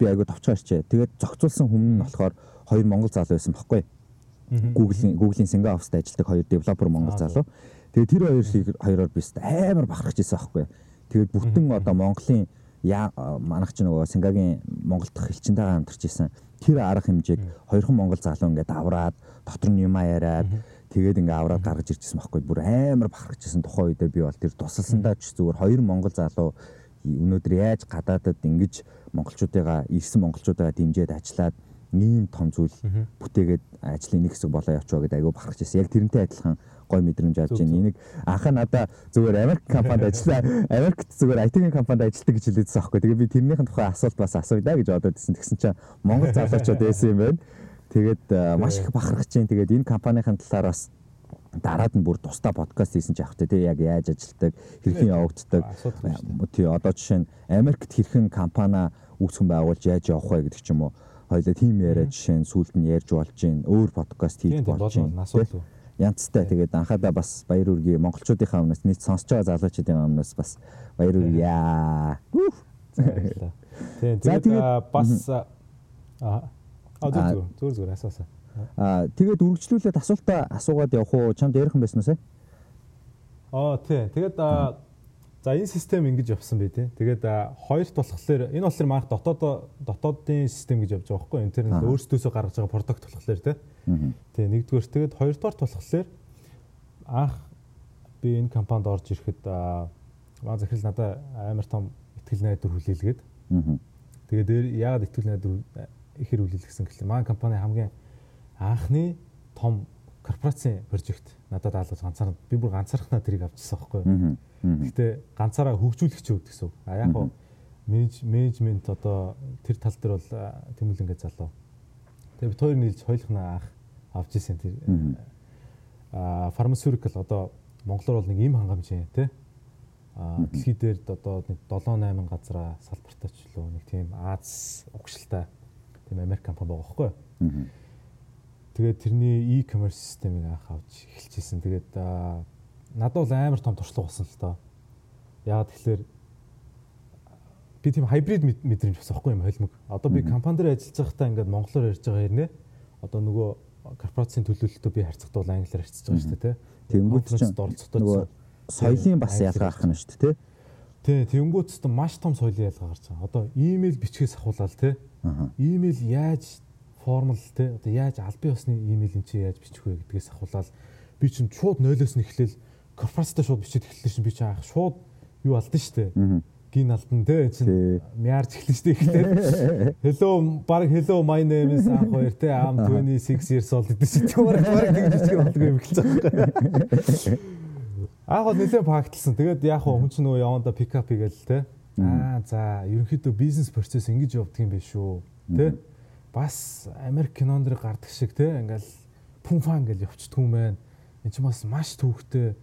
би айгуу товчоо ирчээ. Тэгээд зохицуулсан хүн нь болохоор хоёр монгол залуу байсан байхгүй. Google-ийн Google-ийн Singapore оффист ажилладаг хоёр девелопер монгол залуу. Тэгээд тэр хоёр хоёроор би амар бахархаж ирсэн байхгүй. Тэгээд бүтэн одоо Монголын яа манайх ч нөгөө Сингагийн Монголд хэлчинтэйгээ хамтарч исэн тэр арга хэмжээг хоёрхан монгол залуу ингээд авраад дотор нь юмаа яриад тэгээд ингээд авраад гаргаж ирчихсэн байхгүй бүр амар бахархажсэн тухайн үедээ би бол тэр тусалсандаа ч зүгээр хоёр монгол залуу өнөөдөр яаж гадаадад ингэж монголчуудыгаа ирсэн монголчуудаа дэмжиж ажиллаад ийм том зүйл бүтээгээд ажлын нэг хэсэг болоо явчаа гэдэг айгүй бахархаж ирсэн. Яг тэрнтэй адилхан гой мэдрэмж авч байна. Энийг анхаа надаа зүгээр Америк компанид ажиллаа. Америкт зүгээр IT-ийн компанид ажилладаг гэж хэлээдсэн аахгүй. Тэгээ би тэрнийхэн тухай асуулт бас асууя да гэж бодоод ирсэн. Тэгсэн чинь Монгол залуучууд *laughs* байсан юм байна. Тэгээд маш их бахархаж чинь тэгээд энэ компанийн талаар бас дараад нь бүр тусдаа подкаст хийсэн ч явахтай тий. Яг яаж ажилтдаг хэрхэн явагддаг. Тий одоо жишээ нь Америкт хэрхэн компани үүсгэн байгуулж яаж явах вэ гэдэг ч юм уу. Хоёлаа тим яриа жишээ нь сүулт нь ярьж болж гин өөр подкаст хийж болж гин янцтай. Тэгээд анхаадаа бас баяр үргээ монголчуудынхаа өмнөөс нийт сонсож байгаа залуучуудын өмнөөс бас баяр үргээ. Тийм. Тэгээд бас аа зүгээр зүгээр зүгээр асуусаа. Аа тэгээд үргэлжлүүлээд асуултаа асуугаад явах уу? Чамд ярихан байсан уу сая? Аа тий. Тэгээд За энэ систем ингэж явсан бай тээ. Тэгээд хоёрт болохоор энэ болохоор манайх дотоод дотоодын систем гэж явж байгаа байхгүй интернет өөрсдөөсөө гаргаж байгаа продукт болохоор тээ. Тий нэгдүгээр тэгээд хоёрдугаар болохоор анх би энэ компанид орж ирэхэд маа захирал надад амар том ихтгэл найдвар хүлээлгээд. Тэгээд яагаад ихтгэл найдвар ихэр хүлээлгэсэн гэхэл маа компани хамгийн анхны том корпорацийн прожект надад даалгаж ганцаар би бүр ганцаархнаа тэрийг авчихсан байхгүй Гэхдээ ганцаараа хөгжүүлэгч үүд гэсэн. А яг хуу менежмент одоо тэр тал дээр бол тэмүүлэн гэж залуу. Тэгээ бид хоёр нийлж хоёулахнаа анх авч ирсэн тэр а фармацевтикал одоо монголоор бол нэг им хангамжийн тий а дэлхий дээр одоо нэг 7 8 газараа салбартаач лөө нэг тийм Аз угшилтай тийм Америк компани байгаа байхгүй. Тэгээд тэрний e-commerce системийг анх авч эхэлчихсэн. Тэгээд надад бол амар том туршлага болсон л доо. Яагаад тэгэхээр би тийм хайбрид мэдрэмж бас авахгүй юм холимог. Одоо би компани дээр ажиллаж байхдаа ингээд монголоор ярьж байгаа хэрнээ. Одоо нөгөө корпорацийн төлөөлөлтөд би харьцахдаа бол англиар харьцаж байгаа шүү дээ, тий. Тэнгүүт ч нөгөө соёлын бас ялгаа гарах нь шүү дээ, тий. Тий, тэнгүүт ч маш том соёлын ялгаа гарч байгаа. Одоо имэйл бичгээс ахуулаад тий. Имэйл яаж формул тий. Одоо яаж албан ёсны имэйл эн чи яаж бичих вэ гэдгээс ахуулаад би чинь шууд нойлоос нь эхлээл корпорацтай шууд бичиж эхэлсэн чинь би чи анх шууд юу алдсан шүү дээ. Гин алдан те чинь мяарч эхэлсэн шүү дээ ихтэй. Hello баг hello my name is анх хоёр те I'm 26 years old гэдэг чинь тэр баг тэгж бичгээ болдгоо юм эхэлсэн байхгүй. *laughs* Анх бол нэлээд пакталсан. Тэгээд яг хүн чинь нөгөө яванда пикап хийгээл те. Аа за ерөнхийдөө бизнес процесс ингэж явдаг юм биш үү те. Бас Америк кинонд гардаг шиг те ингээл пүн фан гэж явчихдаг юм байна. Энд чинь бас маш төвхтэй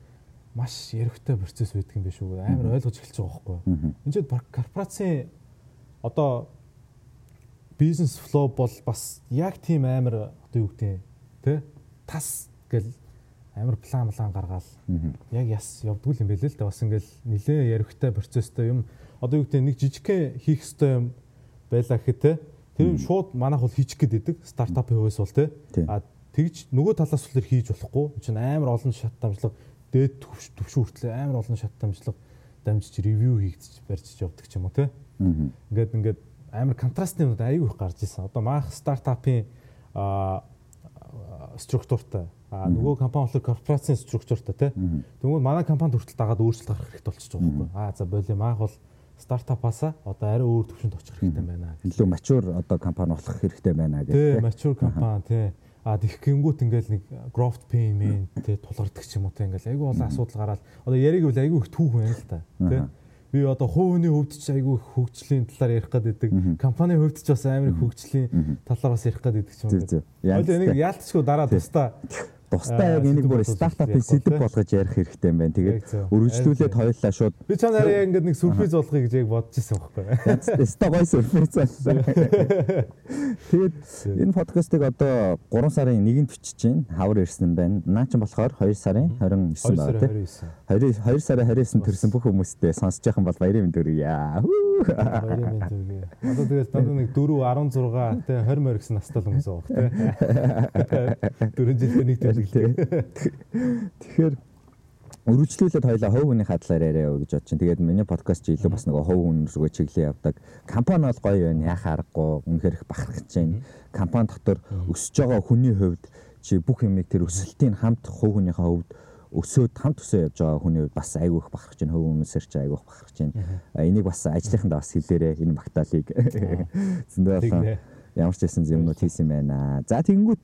маш яригтай процесс байдаг юм биш үү? Амар ойлгож эхэлж байгаа байхгүй. Энд чинь корпорацийн одоо бизнес флоу бол бас яг тийм амар одоо юу гэдэг те тас гэл амар план план гаргаал яг яс явдггүй юм бэлээ л да бас ингээл нилээ яригтай процесстэй юм одоо юу гэдэг нэг жижигхэн хийх ёстой юм байлаа гэхэд те тэр шууд манайх бол хийчих гээд идэг стартапын хувьас бол те. А тэгж нөгөө талаас бол хийж болохгүй. Чинь амар олон шат дамжлага дээд төвшин хүртэл амар олон шат дамжлага дамжиж ревю хийгдэж барьж явдаг ч юм уу те. Ингээд ингээд амар контрастны юмуд аягүй их гарч ирсэн. Одоо маах стартапын структуртай а нөгөө компани болохоор корпорацийн структуртай те. Тэгвэл манай компанид хүртэл дагаад өөрчлөлт гарах хэрэгтэй болчихж байгаа байхгүй. Аа за боли маах бол стартапаасаа одоо арай өөр төвшөнд очих хэрэгтэй байна. Илүү мачур одоо компани болох хэрэгтэй байна гэх. Тий, мачур компани тий. А тэгхгүйнгүүт ингээл нэг growth pain мэн тэ тулгардаг ч юм уу тэ ингээл айгүй олон асуудал гараад одоо яриг бол айгүй их түүх байна л та тэ би одоо хувийн хөвд ч айгүй их хөгжлийн талаар ярих гээд байдаг. Компани хөвд ч бас амар хөгжлийн талаар бас ярих гээд байдаг ч юм уу. Одоо энийг яалтчгүй дараа тустаа Тусдаа яг энийг бүр стартапын сэдв болгож ярих хэрэгтэй юм байна. Тэгээд үргэлжлүүлээд хоёулаа шууд би чанаар яг ингээд нэг сүрприз болгохыг гэж яг бодож ирсэн байхгүй. Ста гой сүрприз болсон. Тэгээд энэ подкастыг одоо 3 сарын 1-нд бичиж чинь хавар ирсэн байна. Наа чинь болохоор 2 сарын 29 байна тийм. 2 2 сарын 29 төрсэн бүх хүмүүстээ сонсож яхан бол баярын мэнд өргөе. Баярын мэнд өргөе. Одоо тэгээд дандаа нэг 4 16 тий 20 морь гэсэн настай л хүмүүс байгаа тий. 4 *laughs* жилдээ нэг Тэгэхээр өргөжлүүлээд хоёлаа хов хүний хадлаар яриа гэж бод чинь. Тэгээд миний подкаст чи илүү бас нэг хов хүн рүүгээ чиглээ явдаг. Компани бол гоё байна. Яхаа аргагүй үнэхээр их бахархаж байна. Компани дотор өсөж байгаа хүний хувьд чи бүх юмыг тэр өсөлтийн хамт хов хүнийхээ хувьд өсөөд хамт өсөө явж байгаа хүний хувьд бас айгүй их бахархаж байна. Хөв хүмүүсэр чи айгүй их бахархаж байна. Энийг бас ажлынхандаа бас хэлээрээ энэ багтаалыг. Зөндөө ямар ч байсан юмнууд хийсэн байна. За тэгэнгүүт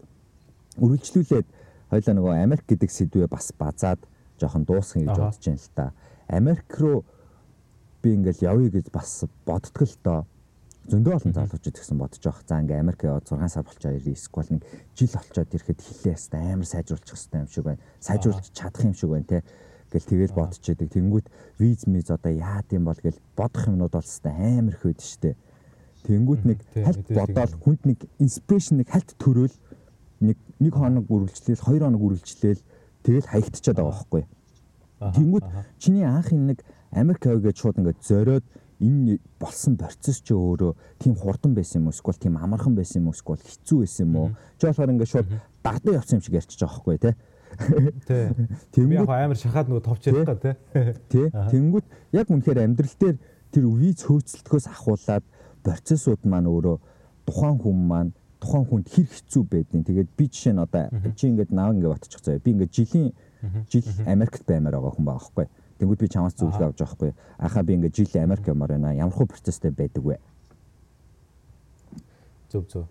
үргэлжлүүлээд хоёлаа нөгөө Америк гэдэг сэдвээ бас базаад жоохон дуусгах гэж бодож байна л та. Америк руу би ингээл явъя гэж бас бодтгол л доо. Зөндөө олон залуучууд гэсэн бодож байгаа. За ингээ Америк яваад 6 сар болчоо ирээ. Эсвэл нэг жил болчоод ирэхэд хилээ хэвээр амар сайжруулчих хэвээр юм шиг байна. Сайжруулж чадах юм шиг байна те. Гэл тэгэл бодож идэг. Тэнгүүт виз миз одоо яад юм бол гэл бодох юмнууд бол хэвээр амар их байд штэ. Тэнгүүт нэг хальт бодоол хүнд нэг инспирэшн нэг хальт төрөөл нэг нэг хоног үргэлжлээл хоёр хоног үргэлжлээл тэгэл хаягдчихад байгаа байхгүй. Тэнгүүд чиний анхын нэг Америк авгээд шууд ингээд зориод энэ болсон процесс чи өөрөө тийм хурдан байсан юм уу эсвэл тийм амархан байсан юм уу эсвэл хэцүү байсан юм уу? Чи болохоор ингээд шууд дардаа явсан юм шиг ярьчих жоох байхгүй тий. Тий. *laughs* Тэнгүүд амар шахаад нөгөө товч ярих гэх тий. Тий. Тэнгүүд яг үнэхээр амьдрал дээр тэр виз хөөцөлтгөөс ахуулаад процессууд маань өөрөө тухайн хүн маань тухайн хүнд хэр хэцүү байдیں۔ Тэгээд би жишээ нь одоо чи ингээд нав ингээд батчих заяа. Би ингээд жилийн жил Америкт баймаар байгаа хүн байгаа байхгүй. Тэнгүүд би чамаас зөвлөгөө авч байгаа байхгүй. Ахаа би ингээд жил Америк ямаар байна. Ямар хөө процесстэй байдаг вэ? Зөв зөв.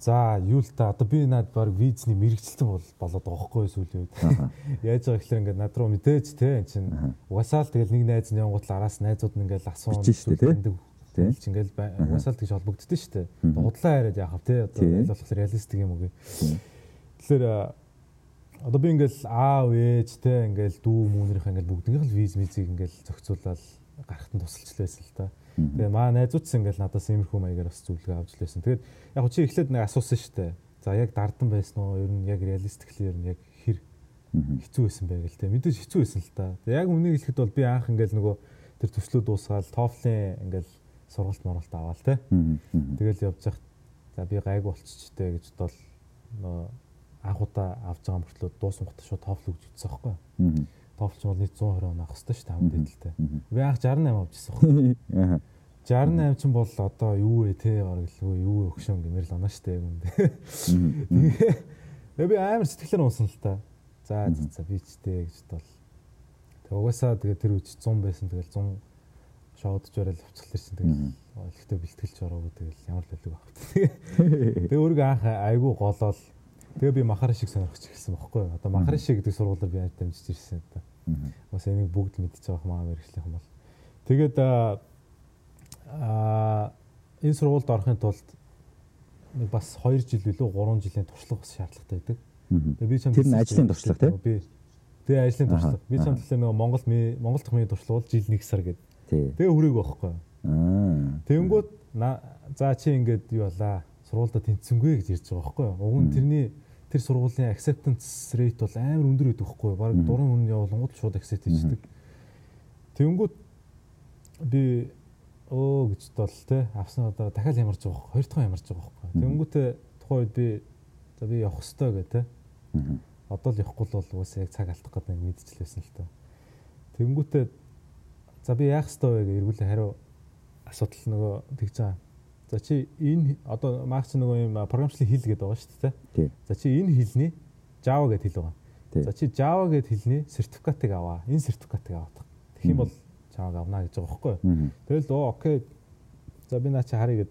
За юу л та одоо би над баг визний мэрэгчлэн бол болоод байгаа байхгүй сүүлийн үед. *laughs* Яаж байгаа гэхээр ингээд над руу мэдээж те эн чинь угасаал тэгэл нэг найз нь явгот л араас найзууд нь ингээд асуун таньдаг Ч ингээл угаасаа л тэгж холбогддөө шүү дээ. Худлаа яриад яахав те одоо болох реалистик юм уу гээ. Тэгэхээр одоо би ингээл аав ээж те ингээл дүү мөнийх ингээл бүгднийх нь виз мизийг ингээл зохицуулаад гарахтан тусалж лээсэн л та. Тэгээ маа найзуудс ингээл надаас иймэрхүү маягаар бас зөвлөгөө авч лээсэн. Тэгээд яг чи эхлээд нэг асуусан шүү дээ. За яг дардан байсан уу? Ер нь яг реалистикли ер нь яг хэр хэцүү байсан бэ гээл те. Мэдээж хэцүү байсан л та. Яг үнийг хэлэхэд бол би анх ингээл нөгөө тэр төслөө дуусгаад TOEFL-ийн ингээл сургалт моролт аваал те. Тэгэл явж захт за би гайг болчихжтэй гэж бодвол нөө анх удаа авч байгаа мөртлөө дуусан гот шууд тофл өгч үзсэн байхгүй. Тофлч бол нийт 120 он авах хэрэгтэй шүү дээ хамт эдэлтэй. Би анх 68 авчихсан байхгүй. 68 *laughs* ч бол одоо юу вэ те гаргалгүй юу өгшөн гэмээр л оноо штэ юм. *laughs* Тэгээ би амар сэтгэлээр унсан л та. За за би ч те гэж бол. Тэг угаасаа тэгээ тэр үуч 100 байсан тэгэл 100 шоудж барал авцгал ирсэн тэгэл ихтэй бэлтгэлж ороогүй тэгэл ямар л байлгүй багт. Тэгээ өөрийгөө анх айгүй голоол тэгээ би махар шиг сонирхож эхэлсэн бохоггүй. Одоо махар шиг гэдэг сургуулаар би яаж дамжиж ирсэн одоо. Бас энийг бүгд мэдчихэж байгаа маа мэрэгчлийнхэн бол. Тэгээд аа энэ сургуульд орохын тулд нэг бас 2 жил билүү 3 жилийн туршлага бас шаардлагатай байдаг. Тэгээ би чам Тэр нь ажлын туршлага тийм. Би Тэгээ ажлын туршлага. Би чам төлөө нэг Монгол Монгол дахь миний туршлага бол жил 1 сар гэдэг Тэгээ хүрээг байхгүй. Аа. Тэнгүүд за чи ингээд юу болаа? Сургуультай тэнцсэнгүй гэж ярьж байгаа байхгүй. Уг нь тэрний тэр сургуулийн acceptance rate бол амар өндөр байдаг байхгүй. Бараг дурын үнэ явуулангууд шууд accept хийждэг. Тэнгүүд би өө гэж бол те авсан одоо дахиад ямарч байгаа байхгүй. Хоёр дахь ямарч байгаа байхгүй. Тэнгүүтээ тухайн үед би за би явах хөстэй гэ те. Одоо л явахгүй бол уусаа яг цаг алдах гэдэг мэдчихлээсэн л та. Тэнгүүтээ За би яах ёстой вэ гэж эргүүлээ хариу асуудал нөгөө тэгж байгаа. За чи энэ одоо маагч нөгөө юм програмчлалын хэл гэдэг байгаа шүү дээ. За чи энэ хэлний Java гэдэг хэл байгаа. За чи Java гэдэг хэлний сертификатыг аваа. Энэ сертификатыг аваад. Тэгэх юм бол Java авна гэж байгаа байхгүй юу? Тэгэл оо окей. За би наа чи харъя гэд.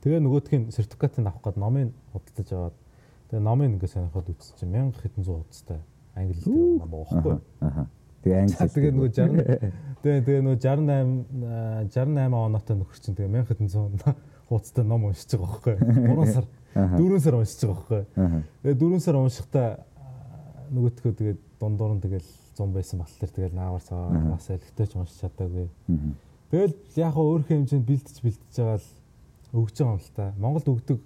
Тэгээ нөгөөдхийн сертификатыг авах гээд номыг худалдаж аваад тэгээ номыг ингээ сонирхоод үзсэн чинь 1000 хэдэн зуун хуудастай англи хэл байгаа байхгүй юу? Тэгээ англи. Тэгээ нөгөө 60 Тэгээ тэгээ нөө 68 68 оноотой нөхөр чинь тэгээ 1700 хуудастай ном уншиж байгаа байхгүй. 3 *laughs* сар 4 сар уншиж байгаа байхгүй. Тэгээ 4 сар уншихтаа нөгөөтгөө тэгээд дундуур нь тэгэл 100 байсан батлаар тэгэл наавар цаа бас элэгтэй ч уншиж чадаагүй. Тэгэл яг өөрийнхөө хэмжээнд бэлдэж бэлдэж байгаа л өгж байгаа юм л та. Монголд өгдөг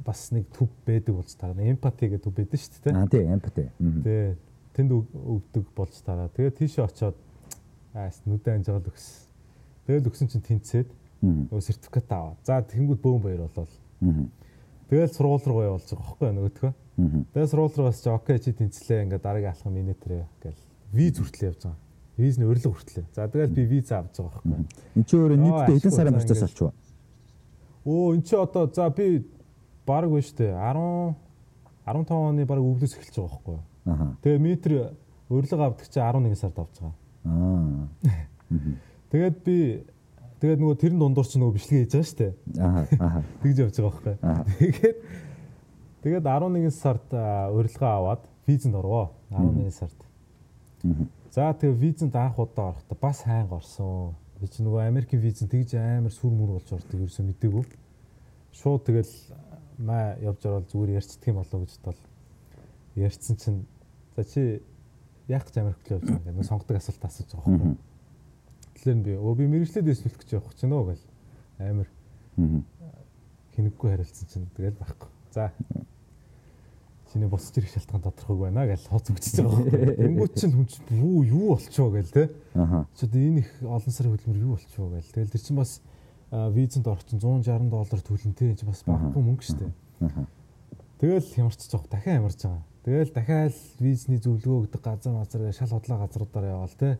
бас нэг төв байдаг болж таа. Эмпати гэдэг төв байдаг шүү дээ. Аа тий, эмпати. Тий. Тэнд өгдөг болж таараа. Тэгээд тийшээ очоод аас нүдэн анжаал өгс. Тэгэл өгсөн чинь тэнцээд өө сертификат аваа. За тэнгууд бөөн баяр болол. Тэгэл сургууль руу явуулж байгаа байхгүй нөгөөдхөө. Тэгээ сургууль руу бас чи окей чи тэнцлээ ингээ дараагийн алхам минутэрээ гэл виз хүртлээ явж байгаа. Визний урилга хүртлээ. За тэгэл би виз авч байгаа байхгүй. Энд чи өөрөө нийтдээ хэдэн сарын процесс олчихв? Өө эн чи одоо за би баг байна штэ 10 15 оны баг өвлөөс эхэлж байгаа байхгүй. Тэгээ метр урилга авдаг чи 11 сард авч байгаа. Аа. Тэгээд би тэгээд нөгөө тэрэн дундуур чи нөгөө бичлэг хийж байгаа штэ. Аа. Тэгж явж байгаа байхгүй. Тэгээд Тэгээд 11 сард урилга аваад визэнд орвоо. 11 сард. За тэгээ визэнд анх удаа орохдоо бас хайнга орсон. Би чи нөгөө Америкийн визэнд тэгж амар сүр мөр болж ордог ерөөсөө мдэггүй. Шууд тэгэл маа явж ороод зүгээр ярьцдаг юм болоо гэж бодвол ярьцсан чинь за чи яах гэж Америк руу явж байгаа гэдэг сонгодог асуулт асууж байгаа байхгүй. Тэгэхээр би өө би мэрэгчлээд дэслэх гэж явах чинь нөө гэл амар хинэггүй харилцсан чинь тэгэл байхгүй. За чиний босч ирэх шалтгаан тодорхойг байна гэж хооц өгчөж байгаа байхгүй. Тэнгүүт чинь хүн чинь юу юу болчихоо гээл те. Чи одоо энэ их олон сарын хөдөлмөр юу болчихоо гээл. Тэгэл тэр чинь бас визэнд орчин 160 доллар төлөн те. Чи бас баггүй мөнгө штэ. Аа. Тэгэл хямарч жоох дахиад хямарч байгаа. Тэгэл дахиад визний зөвлөгөө өгдөг газар мазар шал худлаа газруудаар яваал те.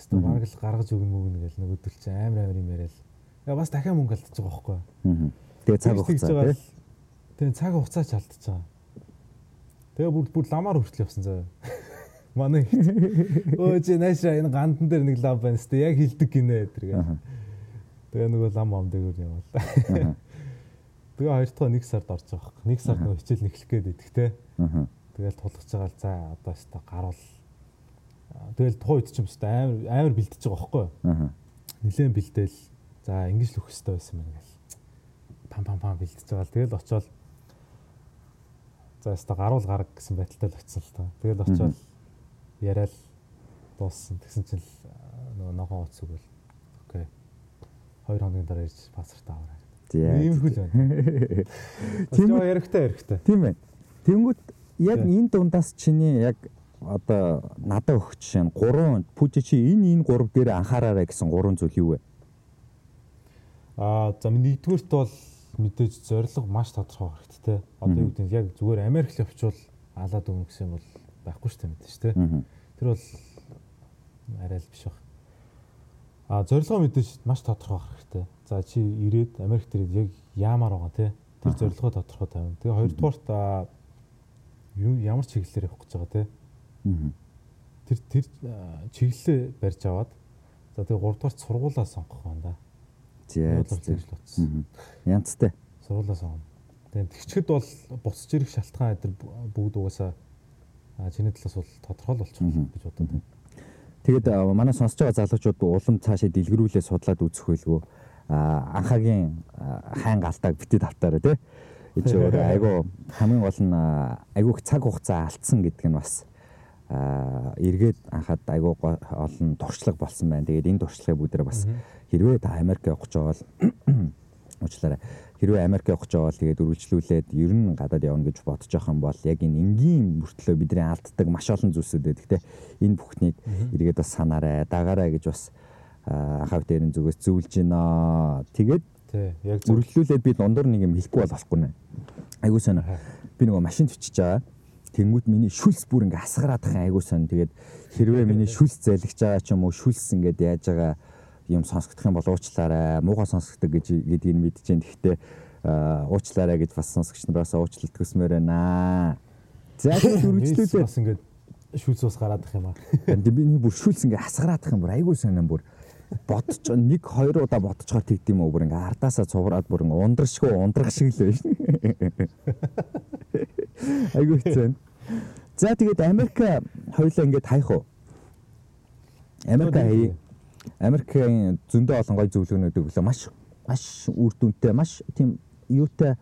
Хэвээ бараг л гаргаж өгнө мөгнө гэл нөгөөдөл чи амар амар юм яриад. Яа бас дахиад мөнгө алдчихж байгаа байхгүй. Аа. Тэгээ цаг хугацаа те. Тэгээ цаг хугацаа ч алдчихж байгаа. Тэгээ бүр бүр ламаар хүртэл явсан заяа. *laughs* Манай өө чи наашаа энэ гандан дээр нэг лав байна сте яг хилдэг гинэ тэргээ. Тэгээ нөгөө лам ам дээр явал. Тэгээ хоёр дахь нэг сард орж байгаа хэрэг. Нэг сард нөгөө хичээл нэхлэх гээд идэх те. Тэгэл тулгаж байгаа л за одоо өста гарвал тэгэл тухайн үед ч юм өста амар амар бэлдэж байгаа байхгүй юу. Нилээн бэлдээл за ингэж л өгөх хэрэгтэй байсан мэн гэл. Пам пам пам бэлдэж байгаа л тэгэл очиод за өста гаруул гараг гэсэн байдалтай л очсон л та. Тэгэл очиод яриад дууссан. Тэгсэн чинь нөгөө ногоон уц өгвөл окей. 2 хоногийн дараа ирж паспорт аваарай. Тийм хөл байна. Тийм ярихтай ярихтай. Тийм байна. Тэнгүүт яг энэ дундаас чиний яг одоо надад өгч нь гурван пүжи чи энэ энэ гурав дээр анхаараарай гэсэн гурван зүйл юу вэ? Аа за нэгдүгürt бол мэдээж зориг маш тодорхой хэрэгтэй. Одоо юу гэдэг нь яг зүгээр Америк л явчвал алаад өгнө гэсэн юм бол байхгүй шүү дээ мэдээж тий. Тэр бол арай л биш баг. А зорилгоо мэдээж маш тодорхой хэрэгтэй. За чи ирээд Америкт ирээд яг яамаар байгаа тий. Тэр зорилгоо тодорхой тавина. Тэгээ хоёрдугаарт ямар чиглэлээр явах гэж байгаа тий. Тэр тэр чиглэлээ барьж аваад за тэгээ гуравдугаарт сургуулаа сонгох байна да. Тийм. Янцтай. Сургуулаа сонгоно. Тэгээ тэгчгэд бол буцаж ирэх шалтгаан эдэр бүгд угаасаа чиний талаас бол тодорхой л болчих гэж бодод байна. Тэгэд манай сонсож байгаа залуучууд улам цаашаа дэлгэрүүлээ судлаад үзэх байлгүй анхаагийн хайн галтааг битээ тавтаараа тий. Чи өөрөө айгу хамгийн гол нь айгу их цаг хугацаа алдсан гэдэг нь бас эргээд анхаад айгу олон туршлага болсон байна. Тэгээд энэ туршлагыг бүгдээ бас хэрвээ та Америк явах гэж бол *coughs* уучлаарай. Хэрвээ Америк явах гэж бол тэгээд үргэлжлүүлээд ер нь гадаад явна гэж бодож байгаа юм бол яг энэ энгийн мөртлөө бидний алддаг маш олон зүйлсүүд байдаг те. Энэ бүхнийг эргээд бас санаарай, дагаарай гэж бас анхаав дээрэн зүгээс зөвлөж байна. Тэгээд яг үргэлжлүүлээд би дундуур нэг юм хэлэхгүй бол болохгүй нэ. Айгуу сонио. Би нөгөө машин төчиж байгаа. Тэнгүүд миний шүлс бүр ингээ асгараад байгаа айгуу сонио. Тэгээд хэрвээ миний шүлс залгиж байгаа ч юм уу шүлс ингээд яаж байгаа юм сонсогдох юм бол уучлаарай. Муухай сонсогддог гэж гэдгийг мэдэж जैन. Гэхдээ уучлаарай гэж бас сонсогч нараас уучлалт хүсмээр байна. За *laughs* үргэлжлүүлээд бас ингээд шүлс ус гараад их юм аа. Би нэг бүр шүлс ингээ асгараад их юм бүр айгуу сонио бүр бодож нэг хоёр удаа бодцохоор тэгдэм үү бүр ингээ ардаасаа цувраад бүр ингээ ундрашгүй ундрах шиг л байна. *laughs* Айгуу хэцүү. За тэгээд Америк хоёлаа ингээ таях уу? Америк хай Америкийн зөндөө олон гоё зөвлөгөөнүүд өглөө маш маш үр дүнтэй маш тийм юутай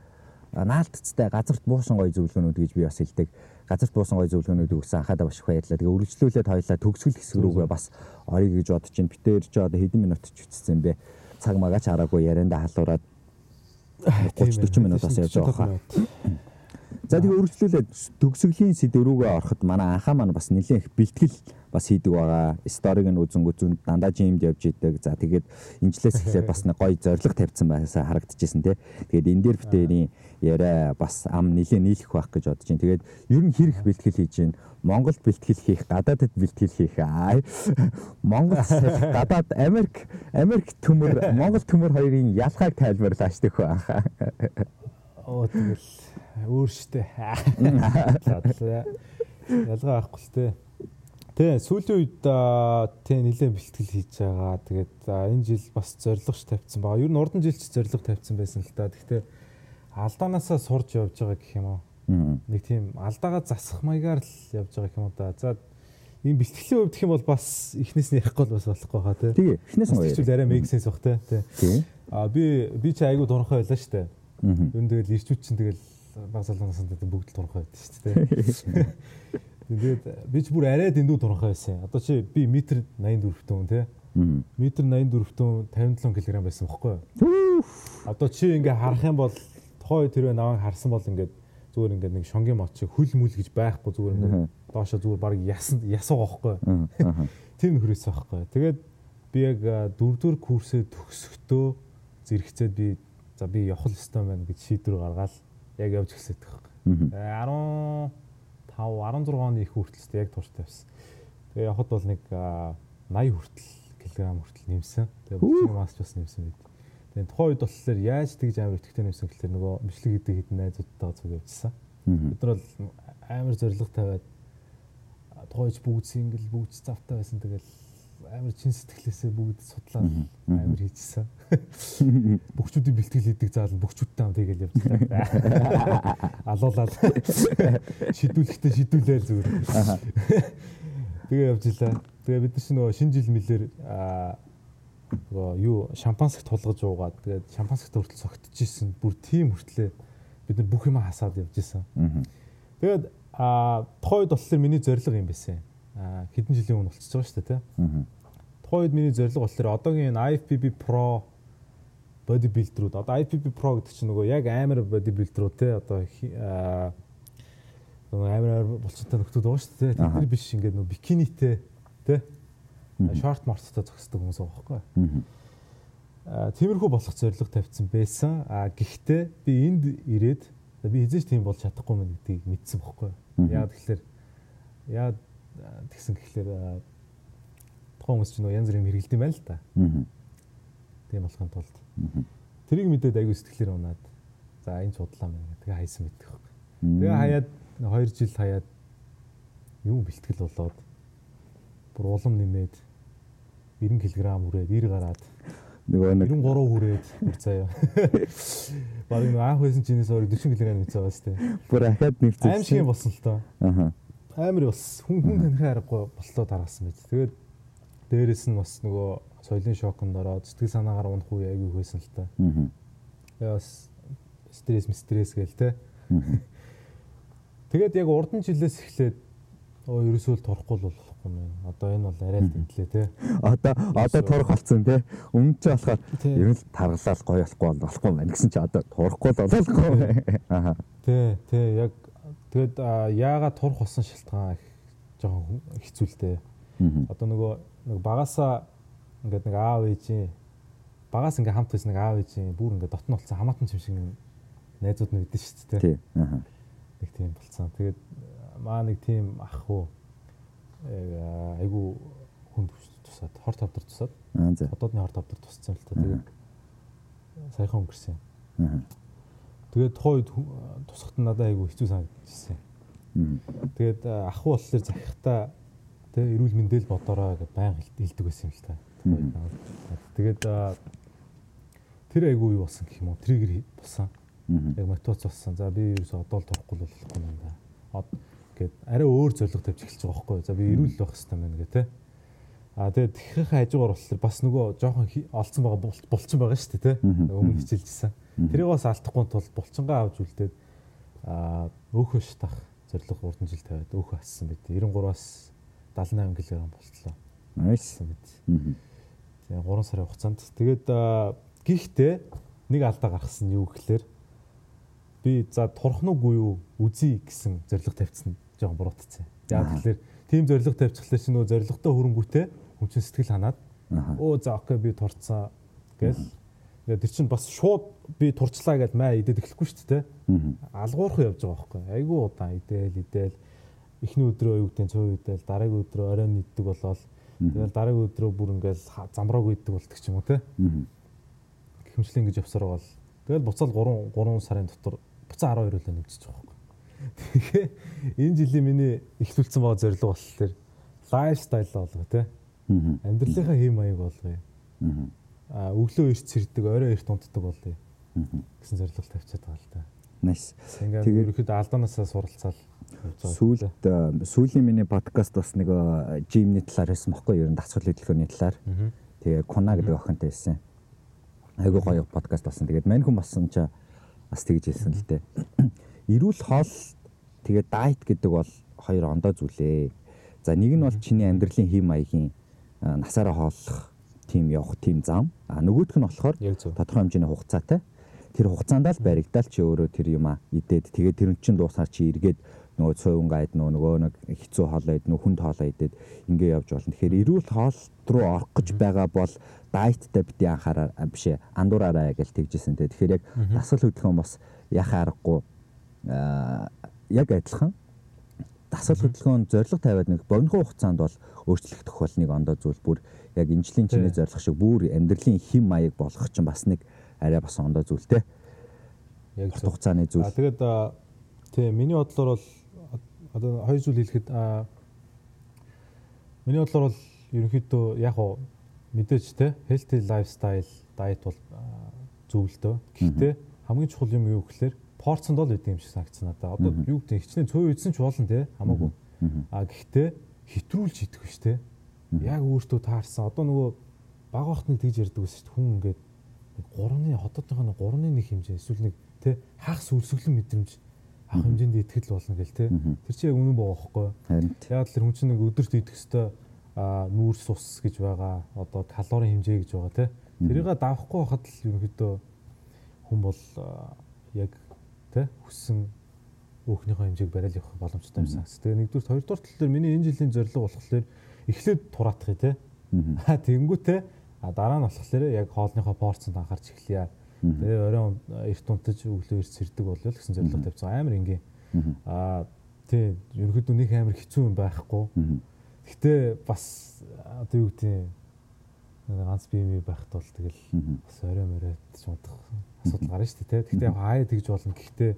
наалтцтай газарт буусан гоё зөвлөгөөнүүд гэж би бас хэлдэг. Газарт буусан гоё зөвлөгөөнүүдийг өгсөн анхаадаа маш их баярлалаа. Тэгээ үргэлжлүүлээд хоёлаа төгсгөл хэсэг рүүгээ бас орё гэж бодож байна. Битээр ч одоо хэдэн минут ч үтцсэн бэ. Цаг магаач хараагүй яриандаа халуураад 30 40 минут бас яаж байгаа хаа. За тэгээ үргэлжлүүлээд төгсгөлийн сэдв рүүгээ ороход манай анхаа маань бас нэлээд их бэлтгэл бас хийдэг байгаа. Сториг нь үзэн үзэн дандаа жимд явж идэг. За тэгээд инжлээс эхлээд бас нэг гоё зориг тавьсан байсаа харагдчихсэн тий. Тэгээд энэ дээр битэрийн яриа бас ам нэлээд нийлэх байх гэж бодож байна. Тэгээд ер нь хэрэг бэлтгэл хийж байна. Монголд бэлтгэл хийх, гадаадд бэлтгэл хийх. Монгол гадаад Америк Америк төмөр Монгол төмөр хоёрын ялгааг тайлбарлаач дэх анхаа. Оо тэгэл өөр штэ. Ялгаа байхгүй л те. Тэ сүүлийн үед тэ нэлээд бэлтгэл хийж байгаа. Тэгээд энэ жил бас зоригч тавьсан байгаа. Ер нь урдан жил ч зориг тавьсан байсан л та. Гэхдээ алдаанаасаа сурж явж байгаа гэх юм уу. Нэг тийм алдаагаа засах маягаар л явж байгаа юм да. За энэ бэлтгэлийн хувьд гэх юм бол бас эхнээс нь ярихгүй бас болохгүй хаа тий. Тэгээ эхнээс нь ярьж арай make sense бах тий. А би би ч айгу дурхай байлаа штэ. Юу тэгэл ирчүүч чинь тэгэл баг залуунаас нь бүгд л дурхай байдаг шүү дээ. Тэгээд *laughs* би ч бүр арай дэндүү дурхай байсан. Одоо чи би метр 84 төн тий. Метр 84 төн 57 кг байсан бохгүй юу? Одоо чи ингээ харах юм бол тухай тэрвээ наваа харсан бол ингээд зүгээр ингээд нэг шонгийн мод чи хөл мүл гэж байхгүй зүгээр ингээд доошо зүгээр баг ясан ясуу гохгүй. *laughs* Тэр нөхрөөс байхгүй. Тэгээд би яг дөрөвдүгээр курсээ төгсөхдөө зэрэгцээд би за би явах ёстой байна гэж шийдвэр гаргаад яг явж эхлэдэг байхгүй. 15 16 оны их хүртэлтэй яг турш тавьсан. Тэгээ явхад бол нэг 80 хүртэл килограмм хүртэл нэмсэн. Тэгээ бүхний масч бас нэмсэн байд. Тэгээ тухайн үед болохоор яаж тэгж амар өтгтэй нэмсэн гэхээр нөгөө бичлэг гэдэг хэдэн найзуудтайгаа зүг явжсан. Бид нар бол амар зориг тавиад тухайч бүгд сингл бүгд завтай байсан. Тэгэл амар чин сэтгэлээсээ бүгд судлаад амар хийжсэн. *laughs* Бөхчүүдийн бэлтгэл хийдэг заал бөхчүүдтэй хам тэгэл явчихлаа. *laughs* Алуулаад *laughs* шидүүлэхдээ шидүүлээл зүгээр. Тэгээ явж илаа. Тэгээ бид чинь нөгөө шинэ жил мэлэр нөгөө юу шампанск тулгаж уугаад тэгээд шампанск хүртэл цогтчихсэн. Бүр тийм хүртлээ бид нар бүх юм хасаад явж исэн. Тэгээд а тухайд болохоор миний зорилго юм байсан. А хэдэн жилийн өмнө болчихж байгаа шүү дээ тий. Тухайн үед миний зорилго болохоор одоогийн IFBB Pro бодибилдерүүд одоо IFBB Pro гэдэг чинь нөгөө яг амар бодибилдерүүд те одоо нөгөө амар булчинтай нөхдүүд байгаа шүү дээ. Тэд нар биш ингээд нөгөө бикинитэй те шорт морттой зогсдог хүмүүс байгаа байхгүй. Аа тиймэрхүү болох зорилго тавьсан байсан. Аа гэхдээ би энд ирээд би хизээч тийм болж чадахгүй мэн гэдгийг мэдсэн бохгүй. Яагаад тэгэхээр яа тэгсэн гэхэлэр тухайн хүмүүс ч нөө янз бүрийн хэрэгэлдэм байл л да. Аа. Тийм болохын тулд. Тэрийг мэдээд аягүй сэтгэлээр унаад за энэ судлаа мэн тэгээ хайсан мэддэг байхгүй. Тэгээ хаяад 2 жил хаяад юм бэлтгэл болоод бүр улам нэмээд 90 кг хүрээд 90 гараад нөгөө нэг 93 хүрээд бүр заяа. Баг нэг анх байсан чинээс өөр 40 кг нэмсэн байгаа шүү дээ. Бүр ахаад нэмсэн. Аим шиг болсон л доо. Аа. Амар болсон. Хүн хүн танихаа аргагүй боллоо дараасан байж. Тэгээд Дээрээс нь бас нөгөө соёлын шоконд ороод сэтгэл санаагаар унах үе айгүй хөөсөн л та. Аа. Бас стресс стресс гээл те. *laughs* Тэгээд яг урдан жилээс эхлээд оо ерөөсөө л турохгүй л болохгүй юм. Одоо энэ бол арай л тэмдлээ те. Одоо одоо турах болсон те. Өмнө ч болохоор ер нь таргалал гоё болохгүй болохгүй байна гэсэн чи одоо турохгүй л болоогүй. Аа. Тэ тэ яг тэгээд яагаад турах болсон шалтгаан их жоохон хэцүүлтэй. Одоо нөгөө нэг багасаа ингээд нэг аав ээжийн багаас ингээ хамт байсан нэг аав ээжийн бүр ингээ дотн болсон хамаатан чим шиг найзууд нь өгдөн шүү дээ. Тий. Аа. Нэг тийм болцсон. Тэгээд маа нэг тийм ах уу айгу хүнд тусаад хор тавдар тусаад. Одоодны хор тавдар тусцсан л та. Тэгээд саяхан өнгөрсөн. Аа. Тэгээд тухайд тусахт надад айгу хэцүү санагдчихсэн. Тэгээд ах уу болохоор захихта Тэ эрүүл мэндэл бодороо гэж байнга хэлдэг байсан юм л та. Тэгээд тэр айгүй юу болсон гэх юм уу? Триггер болсон. Яг мотивац болсон. За би ерөөсө одоо л турохгүй л болохгүй юм да. Гэт арай өөр зорилго тавьж эхэлж байгаа байхгүй? За би эрүүл байх хэрэгтэй байна гэх тэ. А тэгээд тэгхийн хажуугаар болохоор бас нөгөө жоохон олцсон байгаа булчин байгаа шүү дээ тий. Өмнө хичээлжсэн. Тэрийг бас алдахгүй тул булчингаа авч үлдээд а өөхөө шатах зориг урдан жил тавиад өөхөө ассан байт. 93-аас 78 кг болтлоо. Nice байт. Тэгээ 3 сарын хугацаанд. Тэгээд гихтээ нэг алдаа гаргасан юу гэхээр би за турах нүггүй юу үзье гэсэн зориг тавьсан жоохон буруутцсан. Яг тэгэхээр тийм зориг тавьчихлаа чи нөгөө зоригтой хөрөнгөтэй хүн чинь сэтгэл ханаад өө за окей би турцсан гэл тэр чинь бас шууд би турчлаа гэж маа идээд эхлэхгүй шүү дээ. Алгуурхан явж байгаа байхгүй. Айгүй удаан идээл идээл эхний өдрөө юу гэдэг нь цоо идээл дараагийн өдрөө оройн иддэг болоод тэгэл дараагийн өдрөө бүр ингээл замрааг иддэг болдог ч юм уу те. Хэмжлэн гэж явсараа бол тэгэл буцаал 3 3 сарын дотор буцаа 12 үлээ байгаа байхгүй. Тэгэхээр энэ жилийн миний ихлүүлсэн байгаа зорилго болохоор лайфстайл болгоо те. Амьдралынхаа хэм маяг болгоё. Аа өглөө эрт сэрдэг, орой эрт унтдаг болъё. гэсэн зорилго тавьчихад байгаа л да. Nice. Тэгээд ерөөхдөө алдаанаасаа суралцаал сүүлд сүүлийн миний подкаст бас нэг жимний талаар хэлсэн бохгүй юу? Дасгал хөдөлгөөний талаар. Тэгээ Куна гэдэг охинтой хэлсэн. Айгуу гоё подкаст болсон. Тэгээд мань хүн болсон ч бас тэгж хэлсэн л дээ. Ирүүл хоол тэгээд дайет гэдэг бол хоёр ондоо зүйлээ. За нэг нь бол чиний амьдралын хэм маягийн насаараа хооллох тийм явах тийм зам. А нөгөөх нь болохоор тодорхой хэмжээний хугацаатай. Тэр хугацаанд л баригдаал чи өөрөө тэр юм а идээд тэгээд тэр нь чин дуусаар чи эргээд нөгөө цуйван гайд нөгөө нэг хэцүү хоолоо ид нөгөө хүнд хоолоо идээд ингээ явж болно. Тэгэхээр эрүүл хоол руу орох гэж байгаа бол дайттай бити анхаараа биш андуураараа гэж тэгжсэн. Тэгэхээр яг дасгал хөдөлгөөн бас яхаа аргагүй яг адилхан дасгал хөдөлгөөн зориг тавиад нэг богино хугацаанд бол өөрчлөгдөх бол нэг ондоо зүйл бүр яг инжлийн чиний зориг шиг бүр амьдралын хим маяг болгох чинь бас нэг арай бас ондоо зүйлтэй. Яг хугацааны зүйл. Тэгээд тий миний бодлоор бол одоо хоёр зүйл хэлэхэд миний бодлоор бол ерөнхийдөө яг уу мэдээж те healthy lifestyle diet бол зөв л дөө. Гэхдээ хамгийн чухал юм юу гэхээр порцонд л үгүй юм шиг санагдсан надаа. Одоо юу гэдэг хичнээн цөө үйдсэн ч болно те хамаагүй. А гэхдээ хэтрүүлж идэх биш те. Яг өөртөө таарсан. Одоо нөгөө баг багт нэг тэгж ярьдаг байсан шүү. Хүн ингээд 3-ны хотоодынхаа 3-ны нэг хэмжээ эсвэл нэг те хаах сүлсөглөн мэдрэмж авах хэмжээнд итгэл болно гэл те. Тэр чинь яг үнэн байхгүй. Яг л хүн чинь нэг өдөрт идэх хэвээр нүүрс ус гэж байгаа. Одоо калорийн хэмжээ гэж байгаа те. Тэрийг давахгүй байхад л ерөнхийдөө хүн бол яг тэ хүссэн өөхнийхөө хэмжээг барайл явах боломжтой юм санагс. Тэгээ нэгдүгээр хоёрдугаар тал дээр миний энэ жилийн зорилго болохоор эхлээд тураатах тий. Аа тэгэнгүүтээ дараа нь болохоор яг хоолныхоо порцонд анхаарч эхлэе. Тэгээ оройн эрт унтаж өглөө эрт сэрдэг болол гэсэн зорилго тавьсан амар ингийн. Аа тий ерөнхийдөө нэг амар хэцүү юм байхгүй. Гэтэ бас одоо юу гэдэг ганц бие мэй байхад бол тэгэл бас орой моройд ч унтах асуудал гарна шүү дээ. Гэхдээ хаяа тэгж болно. Гэхдээ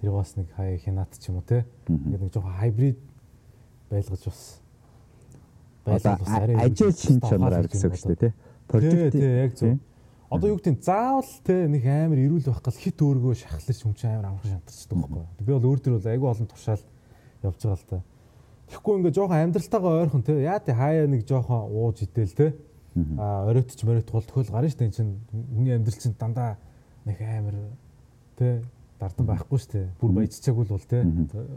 тэр бас нэг хаяа хянат ч юм уу те. Ингээд нэг жоохон хайбрид байлгаж бас ажил шин чанараар гэсэн үг шүү дээ те. Продуктив яг зөв. Одоо юу гэдэг заавал те нэг амар ирүүл байх гал хит өөргөө шахлаж юм чи амар амархан шантарчдаг байхгүй. Би бол өөр төр бол айгүй олон туршаал явж байгаа л та. Тэгэхгүй ингээ жоохон амьдралтайгаа ойрхон те. Яа тий хаяа нэг жоохон ууж идэл те А оройтч мориот тул төхөл гарна шүү дээ. Чинь хүний амьдрал чинь дандаа нэг амар тэ дардан байхгүй шүү дээ. Бүр баяжчаагүй л бол тэ.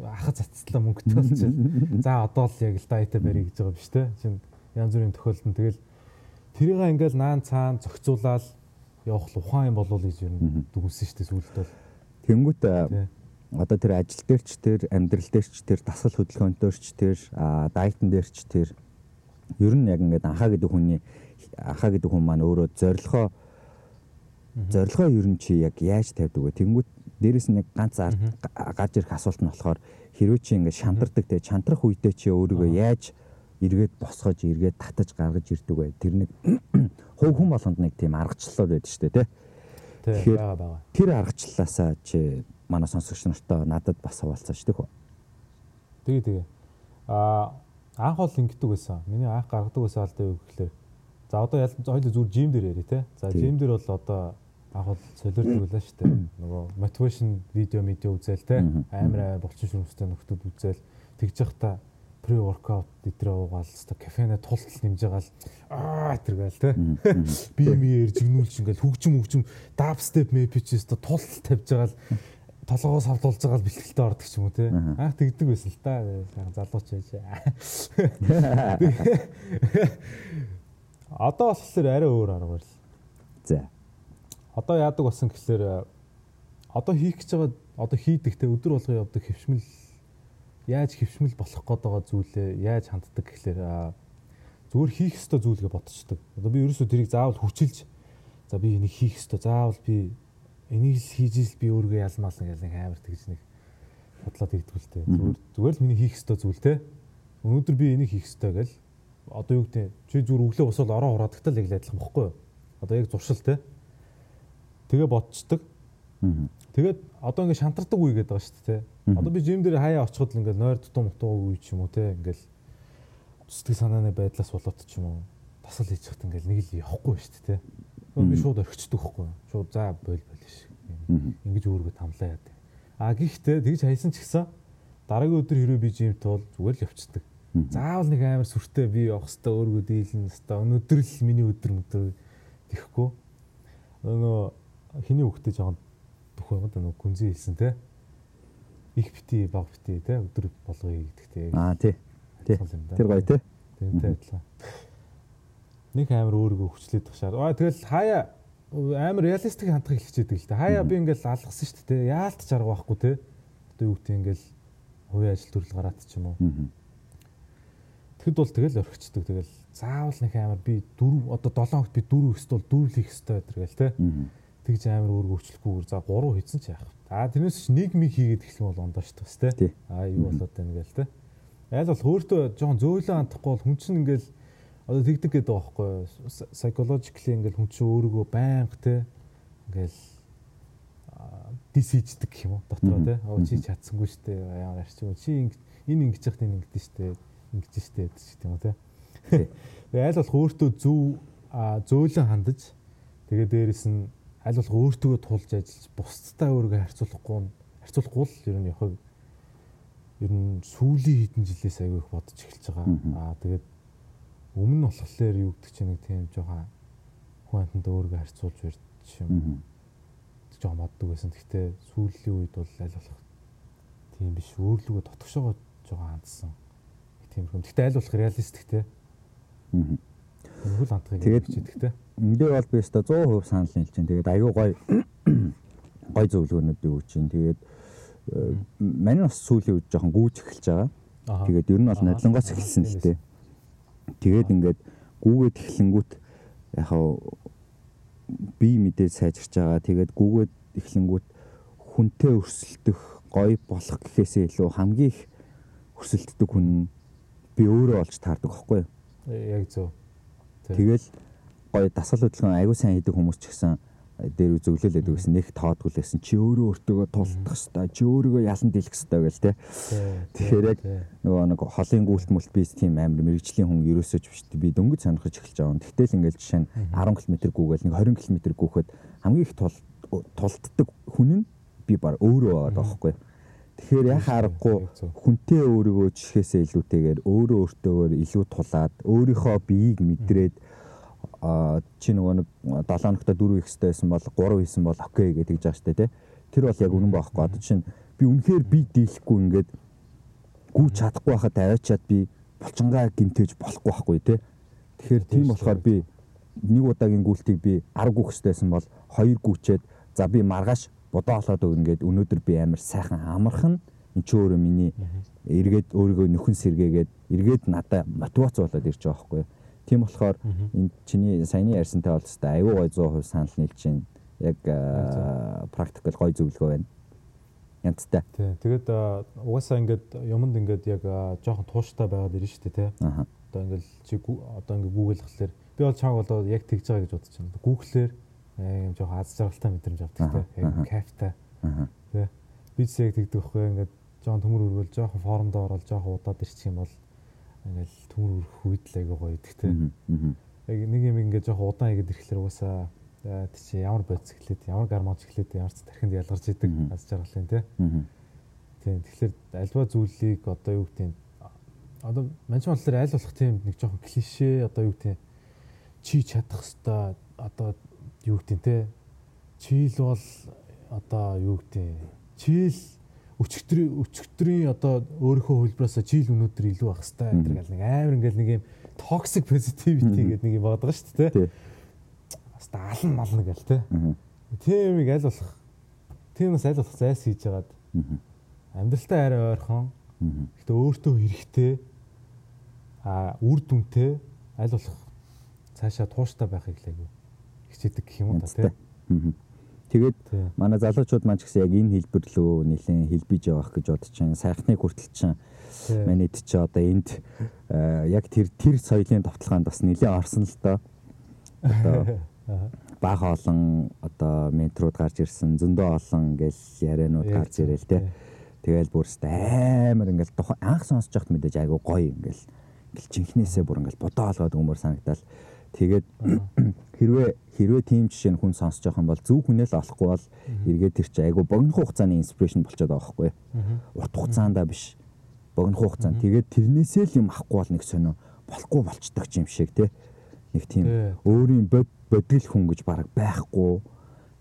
Ахад цацтлаа мөнгөтэй болчих. За одоо л яг л дайта барья гэж байгаа биш тэ. Чин янз бүрийн тохиолдолд тэгэл тэрийг ингээл наан цаан зохицуулаад явах ухаан юм болов гэж ер нь дүгнсэн шүү дээ сүүлд бол. Тэнгүүт одоо тэр ажил дээрч тэр амьдрал дээрч тэр дасгал хөдөлгөөнтөрч тэр дайтан дээрч тэр ер нь яг ингээд анхаа гэдэг хүний анхаа гэдэг хүн маань өөрөө зорилгоо зорилгоо ер нь чи яг яаж тавьдаг вэ? Тэнгүүт дээрэс нь ганц гаж ирэх асуулт нь болохоор хэрвээ чи ингээд шантардаг те чантрах үедээ чи өөрийгөө яаж эргээд босгож эргээд татаж гаргаж ирдэг вэ? Тэр нэг *clears throat* хувь хүн болгонд нэг тийм аргачлал байдаг шүү дээ те. Тэгэхээр тэр аргачлалаасаа чи манай сонсогч нартай надад бас хаваалцаач дэх үү? Тэгээ тэгээ. Аа анх бол ингэдэг байсан. Миний анх гаргадаг байсан алдаа юу гэхээр За одоо хоёул зүгээр жим дээр яри те. За жим дээр бол одоо анх бол солиордог байлаа шүү дээ. Нөгөө мотивашн видео медиа үзэл те. Амар амар булчин шүрмстэй нөхдүүд үзэл. Тэгж явах та pre workout өдрөө уугаал хэвээр кафене тултал нэмж байгаа л аа тэргээл те. *laughs* Би мээр жигнүүлж ингээл хөгжим хөгжим. Даб степ мэпич хэвээр тултал тавьж байгаа л толгоос хавдуулж байгаа л бэлтгэлтэй ордог ч юм уу те. Аа тэгдэг байсан л та. Залууч байж *laughs* *laughs* одоо болохоор арай өөр арга барил За. одоо яадаг болсон гэхэлэр одоо хийх гэж байгаа одоо хийдэг те өдөр болгон явдаг хөвшмөл яаж хөвшмөл болох гээд байгаа зүйлээ яаж ханддаг гэхэлэр зүгээр хийх ёстой зүйлгээ ботчдаг. Одоо би ерөөсөө тэрийг заавал хүчилж за би энийг хийх ёстой. Заавал би энийг л хийж ил би өөргөө ялмаална гэж нэг амар тэгж нэг бодлоод ирдгүүл те. Зүгээр зүгээр л миний хийх ёстой зүйл те. Өнөөдөр би энийг хийх ёстой гэл одоо юу гэдэг чи зүгээр өглөө босоод ороо хураадагтаа л яг л адилхан бохгүй юу? Одоо яг зуршил те. Тэгээ бодцдаг. Тэгээд одоо ингээд шантардаг үе гэдэг байгаа шүү дээ. Одоо би жим дээр хаяа очиход л ингээд нойр дутуу мутуу үе ч юм уу те ингээд зүтгэл санааны байдлаас болоод ч юм уу тасал хийж хат ингээд нэг л явахгүй шүү дээ. Тэгээд би шууд орхичдөг байхгүй. Шууд за бойл бойл шиг. Ингээд өөргөө тамлаа яадаг. А гэхдээ тэгж хайсан ч гэсэн дараагийн өдөр хэрвээ би жимт бол зүгээр л явцдаг. Заавал нэг амар сүртэй би явах хэвээр өөргөө дийлэн хэвээр өнөдөр л миний өдөр мөдөр тэхгүй. Нөгөө хиний хөвгтэй жоохон дөх байгаад нөгөө гүнзгий хэлсэн те. Их бити баг бити те өдөр болгоё гэдэг те. Аа тий. Тэр гоё те. Тэрнтэй адилхан. Нэг амар өөрийгөө хүчлээд тахшаар. Аа тэгэл хаяа амар реалистик хандхыг хэлчихэдэг л дээ. Хаяа би ингээл алгасан шүү дээ. Яалтч арга байхгүй те. Одоо юу гэдэг ингээл хувийн ажил төрөл гараад ч юм уу. Тэгэд бол тэгэл орхичдаг. Тэгэл заавал нэг амар би 4 одоо 7 хоногт би 4 өст бол 4 л хийх хэрэгтэй гэдэргээл те. Тэгж амар өөргөө өвчлөхгүйгээр за 3 хийсэн ч яах. А тэрнээс ч нэг миг хийгээд эхлэх бол ондоо ш тас те. А юу болоод байна гээл те. Айл бол өөртөө жоохон зөөлөн хандахгүй бол хүн чинь ингээл одоо тэгдэг гэдэг байгаа байхгүй psychologically ингээл хүн чинь өөрийгөө байнга те ингээл дисиждэг гэх юм уу дотроо те оо чи чадсангүй штэ ямар арчиг чи энэ ингэж яхад энэ ингэдэж штэ ингэж штэ гэдэг юм уу те Тэгээ аль болох өөртөө зөв зөөлөн хандаж тэгээ дээрэс нь аль болох өөртөө тулж ажиллаж бусдтай өөрийгөө харьцуулахгүй харьцуулахгүй л ер нь явах ер нь сүүлийн хэдэн жилээс аягүй их бодож эхэлж байгаа. Аа тэгээд өмнө нь болохоор юу гэдэг чинь нэг тийм жоохон хүн амтанд өөрийгөө харьцуулж барьж юм. жоохон боддог байсан. Гэхдээ сүүлийн үед бол аль болох тийм биш өөрлөгөө дотгошоогоо жоохон хандсан. Тийм юм. Гэхдээ аль болох реалистик те. Хөл хандгыг хийдэг те. Эндээ бол би өстой 100% санал нийлж чинь. Тэгээд аюу гой *coughs* гой зөвлөгөөнүүдийг өгч чинь. Тэгээд мань бас сүүлийн үед жоохон гүйж эхэлж байгаа. Тэгээд ер нь бол надлангоос эхэлсэн л те. Тэгээд ингээд гүүгээд эхлэнгүүт яхаа би мэдээ сайжирч байгаа. Тэгээд гүүгээд эхлэнгүүт хүнтэй өрсөлдөх гоё болох гэхээсээ илүү хамгийн их өрсөлддөг хүн би өөрөө олж таардаг байхгүй юу? Яг зөв. Тэгэл гоё дасгал хөдөлгөөн аягүй сайн хийдэг хүмүүс ч гэсэн дээр зөвлөлээд өгсөн нэг тоодгүй л байсан. Чи өөрөө өөртөө тулдах хэвээр, чи өөрийгөө ялан дийлэх хэвээр гэл те. *laughs* Тэгэхээр яг нөгөө нэг холын гүйлт мүлт би тийм амар мэрэгжлийн хүн ерөөсөө ч биш би дөнгөж сонирхож эхэлж байгаа. Тэгтэл ингээл жишээ нь 10 км гүгээл нэг 20 км гүөхөд хамгийн их тулддаг хүн нь би баг өөрөө байгаа байхгүй. Тэгэхээр яхаа аргагүй хүнтэй өөрийгөө жишгээсээ илүүтэйгээр өөрөө өөртөөгөр илүү тулаад өөрийнхөө биеийг мэдрээд чи нөгөө нэг 7 хоногт 4 их хэвсэн бол 3 хийсэн бол окей гэдэг жааш штэ тий. Тэр бол яг үнэн байхгүй. Одоо чинь би үнэхээр би дийлэхгүй ингээд гүү чадахгүй байхад аваачаад би булчингаа гимтэж болохгүй байхгүй тий. Тэгэхээр тийм болохоор би нэг удаагийн гүйлтийг би 10 гүөх хэвсэн бол 2 гүчээд за би маргааш бодоо олоод өгнө гэд өнөөдөр би амар сайхан амархан эн чи өөрөө миний эргээд өөрийгөө нөхөн сэргээгээд эргээд надад мотивац болоод ирж байгаа байхгүй юу Тийм болохоор энэ чиний саяны ярьсантай бол хэвээр аюу гой 100% санал нийлж байна. Яг практикал гой зөвлөгөө байна. Янцтай. Тий. Тэгээд угаасаа ингээд юмд ингээд яг жоохон тууштай байгаад ирнэ шүү дээ, тий. Одоо ингээд чи одоо ингээд гэхлээр би бол чааг болоо яг тэгж байгаа гэж бодож байна. Google-ээр юм жоохон аз жаргалтай мэдрэмж авдаг тий. Яг кайфтай. Тий. Би ч яг тэгдэг байхгүй ингээд жоохон төмөр өргөл жоохон форумд ороод жоохон удаад ирчих юм бол ингээл төмөр өрөх үед л айгаа гоё идэх те. Яг нэг юм ингээд жоох удаан игээд ирэхлээр угаасаа тий чи ямар бодис эхлээд ямар гармонч эхлээд ямар ч тархинд ялгарч идэг аз жаргалын те. Тийм тэгэхээр альва зүйлийг одоо юу гэдэг одоо манчмал дээр аль болох тийм нэг жоохон клишэ одоо юу гэдэг чи чадах хэвээр одоо юу гэдэг те? Чийл бол одоо юу гэдэг чийл өчигдрийн өчигдрийн одоо өөрийнхөө хөлбраасаа чийл өнөөдөр илүү ах хэвээр энэ гал нэг амар ингээл нэг юм toxic positivity гэдэг нэг юм байгаа шүү дээ те? Хаста алан мална гэл те? Тийм нэг аль болох? Тийм бас аль болох зайс хийж хагаад амьдралтай арай ойрхон. Гэтээ өөртөө хэрэгтэй. А үр дүнтэй аль болох? Цаашаа тууштай байхыг л айгу хичээдэг гэх юм уу та тийм. Тэгээд манай залуучууд маань ч гэсэн яг энэ хэлбэр лөө нэлээд хэлбиж явах гэж бодож чинь сайхныг хүртэл чинь манайд чи одоо энд яг тэр тэр соёлын товтлогоонд бас нэлээд орсон л доо. Одоо *laughs* бага олон одоо ментрууд гарч ирсэн зөндөө олон ингээл ярианууд гарч ирэл те. Тэгэл бүрст амар ингээл анх сонсож байхад мэдээж айгу гоё ингээл ингээл жинхнээсээ бүр ингээл бодоо олгоод өмөр санагдал Тэгээд *clears throat* хэрвээ хэрвээ тийм жишээ нь хүн сонсож байгаа юм бол зөв хүнээ л олохгүй бол эргээд тэр чи айгу богино хугацааны инспирэшн болчиход байгаа байхгүй. Урт хугацаанда биш. Богино хугацаанд. Тэгээд тэрнээсээ л юм авахгүй бол нэг сонио болохгүй болчдаг юм шиг те. Нэг тийм өөрийн бод бодлол хүн гэж бараг байхгүй.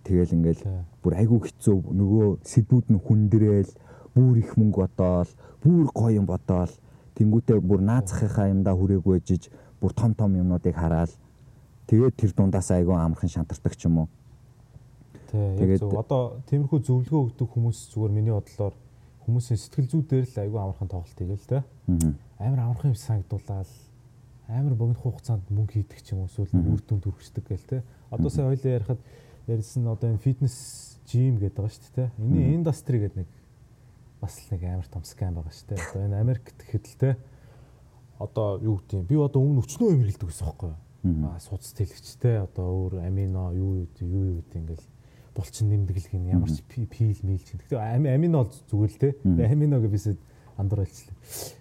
Тэгэл ингээл бүр айгу хэцүү нөгөө сэдвүүд нь хүндрээл бүр их мөнгө бодоол бүр гоё юм бодоол. Тэнгуүтээ бүр наацхынхаа юмдаа хүрээгүй жиж бүр том том юмнуудыг хараад Тэгээд тэр дундаас айгүй амархан шантардаг ч юм уу. Тэгээд одоо тиймэрхүү зөвлөгөө өгдөг хүмүүс зүгээр миний бодлоор хүмүүсийн сэтгэл зүй дээр л айгүй амархан тоглолт хийгээл те. Амар амархан юм санагдуулаад амар богино хугацаанд мөнгө хийдэг ч юм уу эсвэл үр дүнд хүрчдэг гээл те. Одоо сая хоёлаа ярихад ярьсан одоо энэ фитнес жим гэдэг байгаа шүү дээ те. Эний индастри гэдэг нэг бас л нэг амар том скам байгаа шүү дээ. Одоо энэ Америкт гэхэд л те. Одоо юу гэдэг юм. Би одоо өмнө өчнөө эмэрлдэг гэсэн юм байна судас тэлэгчтэй одоо өөр амино юу юу юу гэдэг ингээл булчин нэмдэглэх нь ямар ч пил мэлч. Гэхдээ амино бол зүгээр л те. Амино гэж бисэд андар ойлчлаа.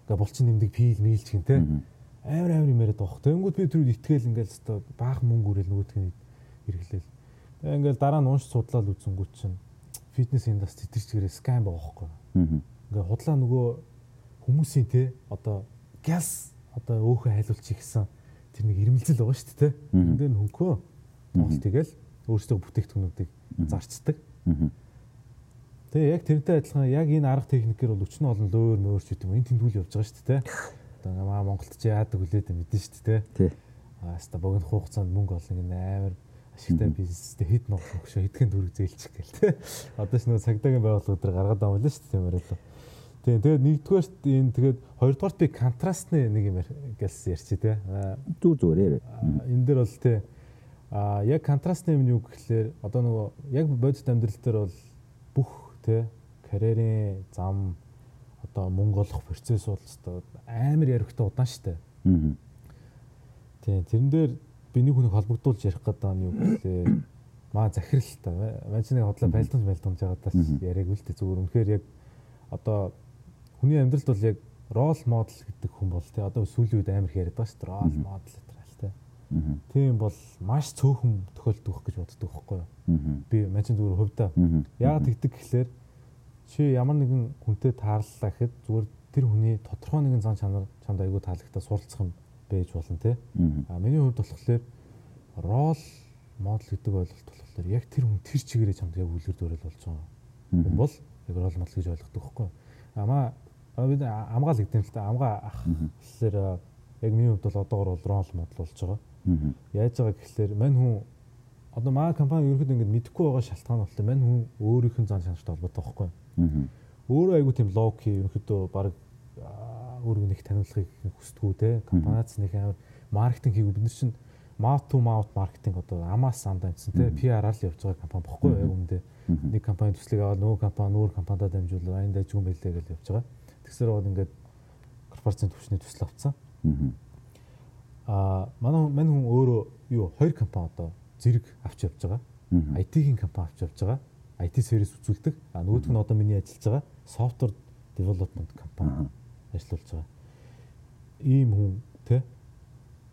Ингээ булчин нэмдэг пил мэлч гин те. Амар амар юм яриад байгаа. Тэнгүүд би түрүүд итгэл ингээл өстой баахан мөнгө үрэл нөгөөдхний хэрэглээл. Тэгээ ингээл дараа нь унш судлаад үзэнгүүт чинь фитнес индастри тэр чигээрээ скам байгаа байхгүй. Ингээ худлаа нөгөө хүмүүсийн те одоо газ одоо өөхөө хайлуулчих гэсэн тэр нэг ирмэлзэл байгаа шүү дээ. Энд дээр хөнгөө тоол тэгэл өөрсдөө бүтээгдэхүүнүүдийг зарцдаг. Тэгээ яг тэрнтэй адилхан яг энэ арга техникээр бол өчнө олон лөөр мөөрч гэдэг юм. Энэ тэмдгүүл явж байгаа шүү дээ. Одоо маа Монголд чи яадаг үлээд мэдэн шүү дээ. Тий. Аа хаста богино хугацаанд мөнгө олно гэнэ амар ашигтай бизнестэй хэд ногч өгшөө хэдхэн төгрөг зээлчих гээл те. Одоо ч нөө цагдаагийн байгууллага дээр гаргаад юм л шүү дээ тиймэрэл. Тийм тэгээд нэгдүгээр энэ тэгээд хоёрдугаарт би контрастны нэг юм гэлс ярьчих тий. Зүг зүгээр. Энэ дээр бол тий а яг контрастны юм юу гэхлээр одоо нөгөө яг бодит амьдрал дээр бол бүх тий карьерийн зам одоо мөнгө олох процесс бол өстой амар яригтай удаан штэ. Аа. Тий тэрэн дээр би нэг хүнийг холбогдуулж ярих гэдэг нь юу гэхлээр маа захирал та. Манчны хотлоо байлдамж байлдамж байгаа тас яриаг үл тээ зүгээр үнэхээр яг одоо хүний амьдралд бол яг рол модел гэдэг хүн бол тий одоо сүүлийн үед амар их яриад байгаа шүү дээ рол модел гэдэг тий. Тийм бол маш цөөхөн тохиолддог гэж боддог байхгүй юу? Би мань зүгээр хувьдаа яагаад тэгдэг гэхлээр чи ямар нэгэн хүнтэй таарлаа гэхэд зүгээр тэр хүний тодорхой нэгэн зан чанар чамд айгүй таалагдаа суралцах юм байж болно тий. А миний хувьд болохоор рол модел гэдэг ойлголт болохоор яг тэр хүн тэр чигээрээ чамд яг үлгэр дуурайл болж байгаа. Бол яг рол модел гэж ойлгодог байхгүй юу? Ама бид амгаал гэдэг юм л та амгаа ах. Гэхэлэр яг миний хувьд бол одоогор бол рол модел болж байгаа. Яаж байгаа гэхэлэр мань хүн одоо маа компани ерөөд ингэж мэдэхгүй байгаа шалтгаан болохоор мань хүн өөрийнх нь зан чанартай холбоотой байхгүй. Өөрөө айгу тийм локи ерөөдөө баг өөрийгөө нэг таниулахыг хүсдэггүй те. Компаниц нэг амар маркетинг хийгүү. Бид нар чинь mouth to mouth маркетинг одоо амаас андаа гэсэн те. PR-аар л явж байгаа компани бохгүй яг өмнөдөө нэг компани төслийг аваад нөгөө компани өөр компанидаа дамжуулаад аян дайжгүй байлээ гэж явж байгаа. Тэгсээр бол ингээд корпорацийн төвчний төсөл авцсан. Аа манай мань хүн өөрөө юу хоёр компани одоо зэрэг авч явж байгаа. IT-ийн компани авч явж байгаа. IT сервис үзүүлдэг. А нөгөөх нь одоо миний ажиллаж байгаа software development компани ажиллаж байгаа. Ийм хүн те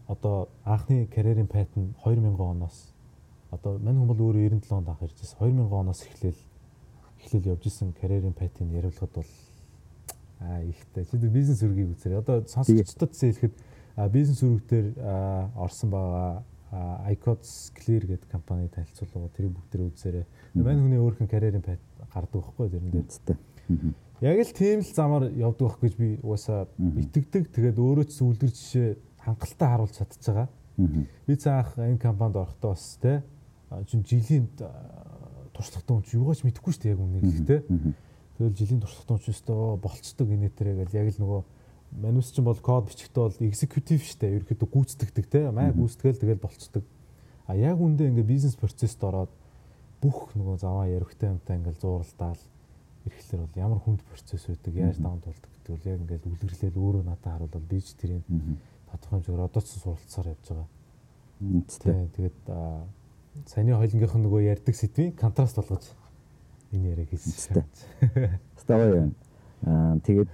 одоо анхны карьерийн патн 2000 оноос одоо мань хүн бол өөрөө 97 онд анх иржсэн. 2000 оноос эхлээл эхлээл явж исэн карьерийн патын яриулгад бол Аа ихтэй. Чи бизнес үргийг үзээрэй. Одоо сонсогчдод хэлэхэд бизнес үрэг дээр орсон байгаа iCodes Clear гэдэг компани танилцуулга тэр бүгд тэр үзээрэй. Мань хүний өөрхөн карьерийн пайд гардаг байхгүй тэрэн дээр. Яг л тийм л замаар явдаг байх гэж би угаасаа итгэдэг. Тэгээд өөрөө ч үлдэр жишээ хангалттай харуулж чадчих байгаа. Би цаах энэ компанид орохдоо бас те чин жилийн туршлагатай хүн чи юугаач мэдэхгүй шүү дээ яг үнийг гэхдээ тэгэл жилийн туршлагатай ч өстөө болцдог инээтерээ гэл яг л нөгөө манус чинь бол код бичихтэй бол executive дээ ерөөхдөө гүйцэтгэдэг те. Маа гүйцэтгэл тэгэл болцдог. А яг үндэ ингээ бизнес процессд ороод бүх нөгөө заваа ярихтай юмтай ингээл зууралдаал ирэхлээр бол ямар хүнд процесс байдаг яаж даван тулдаг гэдэг бол яг ингээл үлгэрлэл өөрөө надад харуулбал би ч тэрийг тодорхой хэмжээгээр одоо ч суралцсаар явж байгаа. Тийм тэгээд саяны хойлонгийнх нь нөгөө ярьдаг сэдвийн контраст болгож энэ яриаг хийсэн. Става юм. Аа тэгээд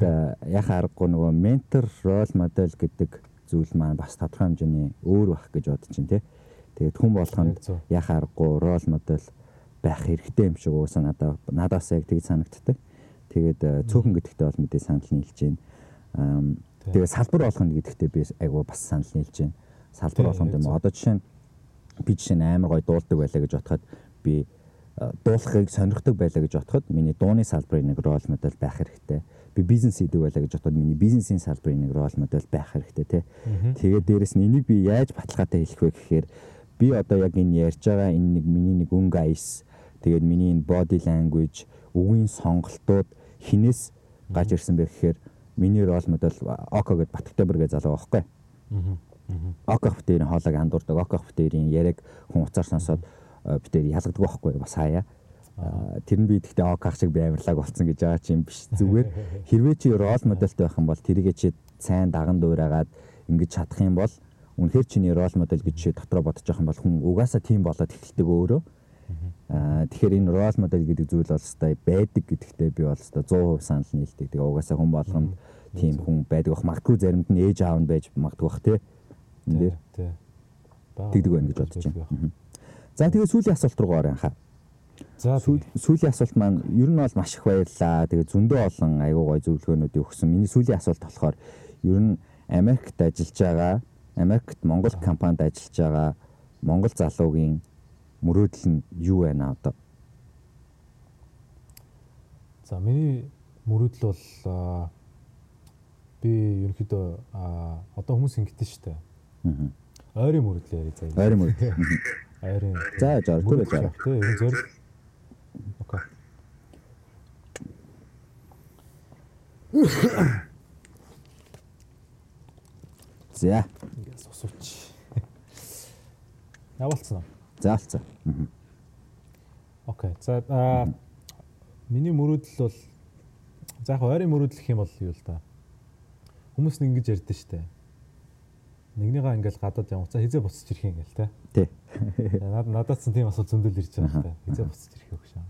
яхаа аргагүй нөгөө ментор рол модель гэдэг зүйл маань бас тодорхой хэмжээний өөр байх гэж бодож чинь тий. Тэгээд хүн болгонд яхаа аргагүй рол модель байх хэрэгтэй юм шиг уусаа надад надаас яг тэгж санагддаг. Тэгээд цөөхөн гэдэгтээ бол мэдээ санал нийлж байна. Тэгээд салбар болгоно гэдэгтээ би айгу бас санал нийлж байна. Салбар болгоно юм. Одоо жишээ нь би жишээ нь амар гой дуулдаг байлаа гэж бодоход би дуулахыг сонирхдаг байлаа гэж бодоход миний дууны салбарын нэг рол модель байх хэрэгтэй. Би бизнес хийдэг байлаа гэж бодоход миний бизнесийн салбарын нэг рол модель байх хэрэгтэй тий. Тэгээд дээрэс нь энийг би яаж баталгаатай хэлэх вэ гэхээр би одоо яг энэ ярьж байгаа энэ нэг миний нэг өнгө айс тэгээд миний энэ body language үгийн сонголтууд хинээс гаж ирсэн бэ гэхээр миний рол модель Око гэдэг Батгтайбэр гэж залуу байхгүй. Окох битэрийн хоолойг андуурдаг. Окох битэрийн яриаг хүн уцаар сонсоод битэр ялгадаг байхгүй бас хаяа. Тэр нь би гэхдээ оках шиг би амарлаг болцсон гэж байгаа чинь биш. Зүгээр хэрвээ чи рол модельтэй байх юм бол тэрийгэ чи сайн даган дуурайгаад ингэж чадах юм бол үнэхээр чиний рол модель гэж чи дотроо бодож байгаа юм бол хүн угаасаа тийм болоод эхэлдэг өөрөө. Аа тэгэхээр энэ рол модель гэдэг зүйл бол өстой байдаг гэдэгтээ би бол өстой 100% санал нийлдэг. Тэгээ угаасаа хүн болгонд тийм хүн байдаг бах магадгүй заримд нь ээж аав нь байж магадгүй бах тий энэ дээр. Тэгдэг байна гэж бодож байна. За тэгээ сүүлийн асуулт руу орё анхаа. За сүүлийн асуулт маань ер нь бол маш их баярлаа. Тэгээ зөндөө олон аягүй гой зөвлөгөөнүүдийг өгсөн. Миний сүүлийн асуулт болохоор ер нь Америкт ажиллаж байгаа, Америкт Монгол компанид ажиллаж байгаа Монгол залуугийн мөрөөдөл нь юу байна одоо? За миний мөрөөдөл бол би ерөнхийдөө одоо хүмүүс ингэдэж штэ Ойрын мөрөдлөө яри заяа. Ойрын мөрөдлөө. Ойрын. За жаа түр жаа. Тэ энэ зөв. Окей. За. Ингээс усууч. *laughs* Явуулсан уу? Заалцсан. Окей. За аа миний мөрөдөл бол за яг ойрын мөрөдөл гэх юм бол юу л да. Хүмүүс нэг ингэж ярьдэн штэ нэгнийгаа ингээл гадаад явцаа хизээ буцаж ирэх юм гээл те. Тий. Над надаас ч тийм асуу зөндөл ирж байгаа те. Хизээ буцаж ирэх юм шиг.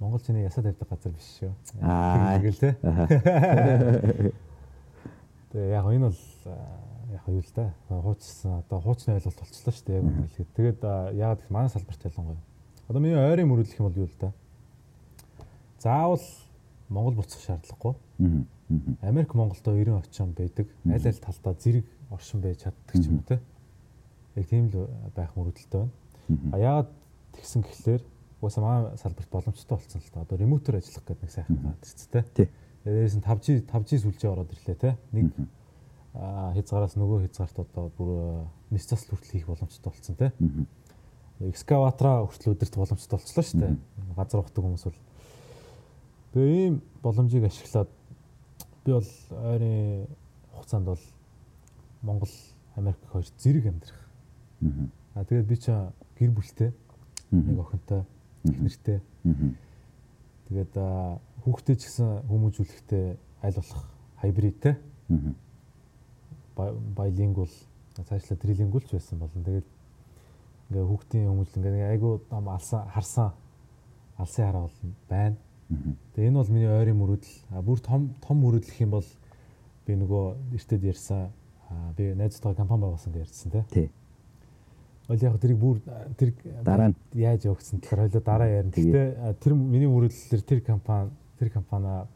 Монгол чиний ясаа тавьдаг газар биш шүү. Аа тэгэл те. *laughs* Тэгээ яг энэ бол яг юу л да. Хуучсан одоо хуучны ойлголт болчихлоо шүү дээ яг үнэ хэлгээд. Тэгээд яагаад гэх манай салбарт ялангуяа. Одоо миний ойрын мөрөдлөх юм бол юу л да. Заавал Монгол буцах шаардлагагүй. Америк Монголдо 90 очион байдаг. Аль аль талдаа зэрэг оршин байж чаддаг юм те. Яг тийм л байх мөрөдөлтөй байна. А яагаад тэгсэн гэхлээр угаасаа манай салбарт боломжтой болсон л та. Одоо ремотор ажиллах гэдэг нэг сайхан тест те. Дээрээс нь 5G 5G сүлжээ ороод ирлээ те. Нэг хязгаараас нөгөө хязгаарт одоо бүр мэс засал хүртэл хийх боломжтой болсон те. Экскаватора хүртэл өдөрт боломжтой болчихлоо шүү дээ. Газар ухдаг хүмүүс бол. Тэгээ ийм боломжийг ашиглаад би бол ойрын хугацаанд бол Монгол Америк хоёр зэрэг амьдрах. Аа тэгээд би ч гэр бүлтэй нэг охинтой эхнэртэй. Тэгээд хүүхдээ ч гэсэн хүмүүжүүлэхдээ аль болох хайбридтэй. Байлингуул цаашлаа трилингуул ч байсан болно. Тэгээд ингээ хүүхдийн хүмүүжил ингээ айгуу том алсан харсан алсын хараа бол байна. Тэгээ энэ бол миний ойрын мөрөдөл. А бүр том том мөрөдөл гэх юм бол би нөгөө эртэд ярьсан би найзтайгаа компани байгуулсан гэж ярьсан тий. Ол яг тэрийг бүр тэр дараа нь яаж явагдсан тэгэхээр хоёлоо дараа ярина. Гэхдээ тэр миний мөрөдлөлөөр тэр компани тэр компани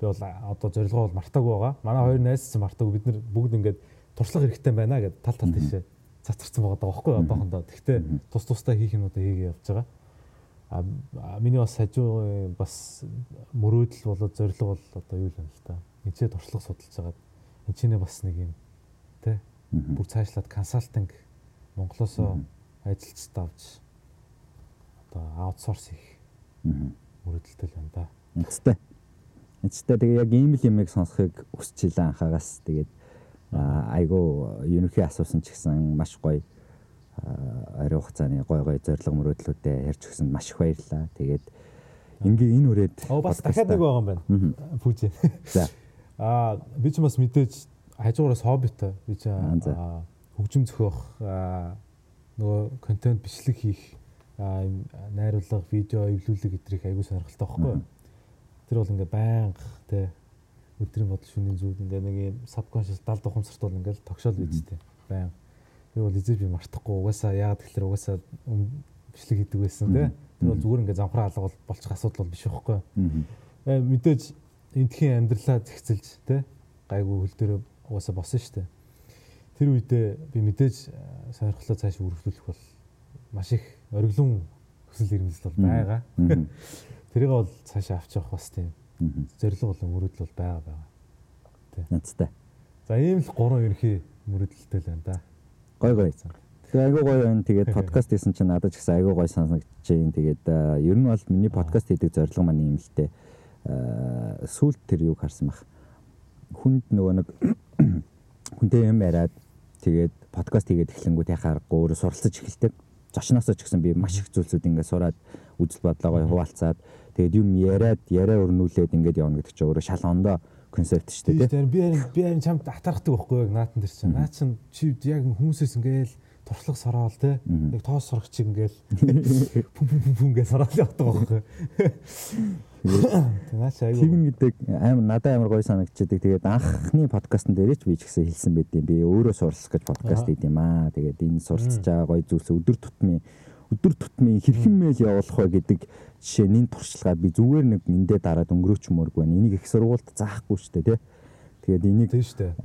би бол одоо зорилгоо бол мартаагүй байгаа. Манай хоёр найз ч мартаагүй бид нар бүгд ингээд туршлага хэрэгтэй байна гэд тал тал тийшээ цацарсан байгаа байхгүй одоохондоо. Гэхдээ тус тустай хийх юмудаа хийгээ явж байгаа. А миний бас хажуу бас мөрөөдөл болоод зорилго бол одоо юу л юм л та. Эцээ туршлага судалж байгаа. Энд чинээ бас нэг юм тэ бүр цаашлаад консалтинг Монголоос ажилчид авч одоо аутсорс хийх мөрөдөлтэй л байна да. Эцтэй. Эцтэй тэгээ яг ийм л юмыг сонсохыг хүсэж илаа анхаагаас тэгээд айгу ерөнхий асуусан ч гэсэн маш гоё ариун хугацааны гой гой зориг мөрөөдлүүдэд ярьж өгсөнд маш их баярлалаа. Тэгээд ингээ энэ үрээд Оо бас дахиад нэг байгаа юм байна. Пүүжээ. За. Аа би ч бас мэдээж хажуугараас хоббитой. Би ч хөгжим зөхөх нөгөө контент бичлэг хийх найруулга, видео эвлүүлэг гэдрийг аягүй сонирхолтой байхгүй. Тэр бол ингээ байнга те өдрийн бодол шөнийн зүйл. Ингээ нэг юм subconscious далд ухамсарт бол ингээл тогшоол үйдтэй байнга Тэр бол эзэж би мартахгүй. Угаасаа яагаад гэхээр угаасаа бичлэг хийдэг байсан тий. Тэр бол зүгээр ингээ замхраа алга бол болчих асуудал бол биш байхгүй. Э мэдээж эндхийн амьдралаа зэгцэлж тий гайгүй хөл дээр угаасаа босон дээ. Тэр үедээ би мэдээж э, сонирхлоо цааш үргэлжлүүлэх бол маш их ориглон хүсэл эрмэлзэл бол байгаа. *laughs* Тэрийг бол цаашаа авч явах бас тийм зорилго болон мөрөдөл бол байгаа байгаа. Тий. Нацтай. За ийм л гурван ерхий мөрөдөлтэй л байна да. Гой гой. Тэгээ айгуу гоё байна. Тэгээд подкаст хийсэн чинь надад ч гэсэн айгуу гоё санагдаж байна. Тэгээд ер нь бол миний подкаст хийдэг зорилго маань юм л дээ. Сүүлд тэр юг харсан бах. Хүнд нөгөө нэг *coughs* хүнтэй юм яриад тэгээд подкаст хийгээд эхлэнгүүт яхаарахгүй өөрөө суралцаж эхэлдэг. Зочноосоо ч гэсэн би маш их зүйлсүүд ингээд сураад үзэл бодлогоо хуваалцаад тэгээд юм яриад яриа өрнүүлээд ингээд явна гэдэг чинь өөрөө шал ондоо концепт шүү дээ. Тийм би харин би харин чамд атархдаг байхгүй яг наатан дээр чинь. Наа чин чи яг хүмүүсээс ингээл туршлага сороол те. Яг тоос чиг ингээл *laughs* пүм пүм пүм пүм гэж сороол явдаг байхгүй. Тэгнь гэдэг амар надад амар гоё санагдчихэдэг. Тэгээд анхны подкастн дээрээ ч би ч гэсэн хэлсэн байд юм. Би өөрөө сурлах гэж подкаст хийд юм аа. Тэгээд энэ суралцж байгаа гоё зүйлс өдөр тутмын өдөр тутмын хэрхэн мэйл явуулах вэ гэдэг жишээ нь туршлагаа би зүгээр нэг эндээ дараад өнгөрөөч мөргүй байна. Энийг их сургуульд заахгүй шүү дээ тий. Тэгээд энийг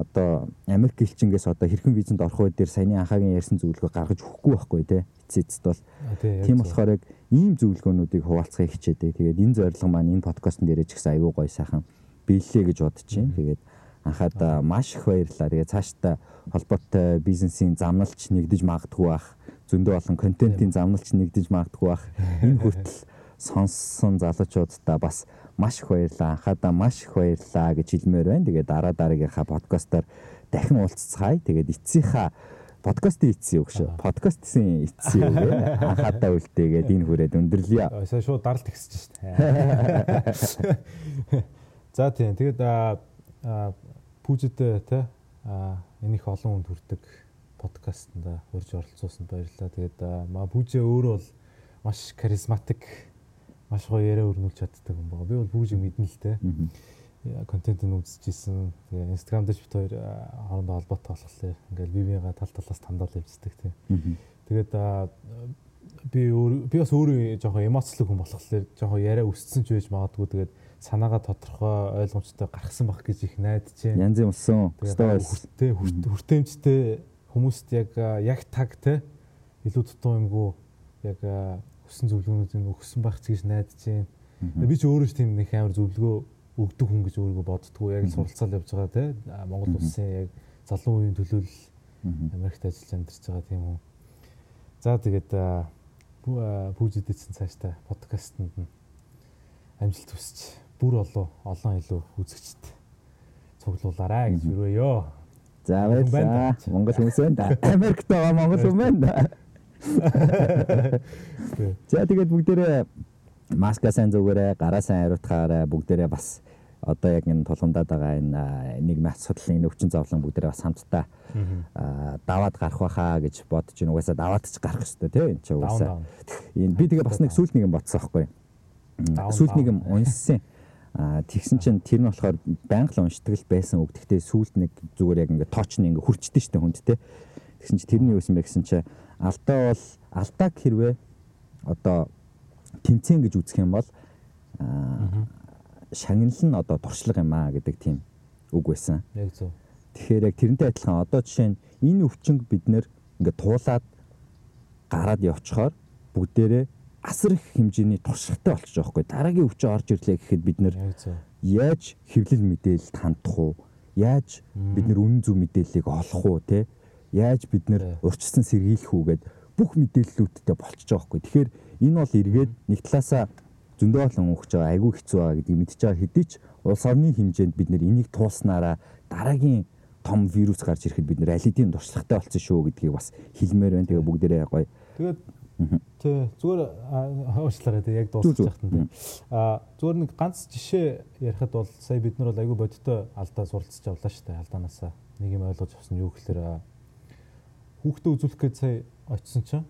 одоо Америк элчингээс одоо хэрхэн визэнд орох вэ дээр саяны анхаагийн ярьсан зөвлөгөө гаргаж өгөхгүй байхгүй тий. Эцэцэд бол. Тийм болохоор яг ийм зөвлөгөөнүүдийг хуваалцахыг хичээдэг. Тэгээд энэ зорилго маань энэ подкастн дээрээ ч гэсэн аягүй гоё сайхан биелээ гэж бодож байна. Тэгээд анхаад маш их баярлалаа. Тэгээд цаашдаа холбоотой бизнесийн замналч нэгдэж магадгүй бах зөндөө олон контентын замналч нэгдэж магадгүй бах энэ хүртэл сонссон залуучуудаа бас маш их баярлалаа. Анхаадаа маш их баярлалаа гэж хэлмээр байна. Тэгээд дараа дараагийнхаа подкастаар дахин уулзцгаая. Тэгээд эцсийнхаа подкастын эцсийн үг шүү. Подкастын эцсийн үг анхаадаа үлдээгээд энэ хүрээд өндөрлөе. Сая шууд даралт ихсэж шээ. *laughs* За тийм. Тэгээд пүүжэдээ те энэ их олон хүнд хүрдэг подкастнда урьж оролцуулсанд баярлалаа. Тэгээд маа пүүжээ өөрөө бол маш харизматик маш гоё яриа өрнүүлж чаддаг юм байна. Би бол бүгжиг мэднэ л те. Контентыг үзчихсэн. Тэгээ Instagram дээр бит хоёр хоорондоо холбоотой болохоор ингээл би бинийгаа тал талаас тандал явждаг те. Тэгээд би би бас өөрөө жоохон эмоцлог хүн болохоор жоохон яриа өссөн ч байж магадгүй тэгээд санаагаа тодорхой ойлгомжтой гаргасан байх гэж их найдаж байна. Янз юмсан. Хүртээ хүртээмжтэй хүмүүст яг яг таг те илүү дутуу юмгүй яг хүссэн зөвлөгөөнүүдийг өгсөн байх гэж найдаж байна. Би ч өөрөө ч тийм нэг амар зөвлөгөө өгдөг хүн гэж өөрийгөө боддгоо яг суралцаал явж байгаа те Монгол улсын яг залуу үеийн төлөөлөл Америкт ажиллаж амьдарч байгаа тийм хүн. За тэгээд пүүжидэдсэн цааштай подкастэнд нь амжилт хүсч бүр олон олон илүү үзэгчд цуглуулаарай гэж өрөөё. За баярлалаа. Монгол хүмүүс байна. *laughs* Америкт байгаа монгол хүмүүс байна. *laughs* За тэгээд бүгдээрээ маска сайн зүгээрээ, гараа сайн хариуцгаарай. Бүгдээрээ бас одоо яг энэ тулгамдаад байгаа энэ нийгмийн асуудлын өвчин зовлон бүгдээрээ бас хамтдаа даваад гарах байхаа гэж бодож байна. Угаасаа даваад ч гарах хэрэгтэй тийм энэ ч угаасаа. Энэ би тэгээ бас нэг сүлт нэг юм бодсон байхгүй. Сүлт нэг юм унссан. Тэгсэн чинь тэр нь болохоор байнга л уншдаг л байсан үг. Гэхдээ сүлд нэг зүгээр яг ингээд тооч нь ингээд хүрчдэж штэ хүнд те. Тэгсэн чинь тэрний юу юм бэ гэсэн чинь алдаа бол алдааг хэрвээ одоо тэмцээн гэж үзэх юм бол шагнал нь одоо туршлага юм аа гэдэг тийм үг байсан. Яг зөв. Тэгэхээр яг тэрнтэй адилхан одоо жишээ нь энэ өвчнөд бид нэр ингээд туулаад гараад явчихаар бүгдээрээ асар их хэмжээний туршлагатай болчих жоохгүй. Дараагийн өвчин орж ирлээ гэхэд бид нэр яаж хэвлэл мэдээлэлд хандах уу? Яаж бид нэр үнэн зөв мэдээллийг олох уу те? Яаж бид нэр урьдчилан сэргийлэх үү гэд бүх мэдээллүүдтэй болчихж байгаа хгүй. Тэгэхээр энэ бол эргээд нэг талаасаа зөндөө олон өгч байгаа айгүй хэцүү байгаа гэдгийг мэдчихэж байгаа хэдий ч улс орны хэмжээнд бид нэр энийг тууснараа дараагийн том вирус гарч ирэхэд бид нэр аль хэдийн туршлагатай болсон шүү гэдгийг бас хэлмээр байна. Тэгээ бүгдээрээ гоё. Тэгээд тий зүгээр хоошлаарай тий яг Зүг, зүг. дуусчих тань тий. А зүгээр нэг ганц жишээ ярихад бол сая бид нар бол айгүй бодиттой алдаа суралцж авлаа шүү дээ алдаанаасаа. Нэг юм ойлгож авсан юу гэхээр хүүхдээ үзүүлэх гэж сая очисон чинь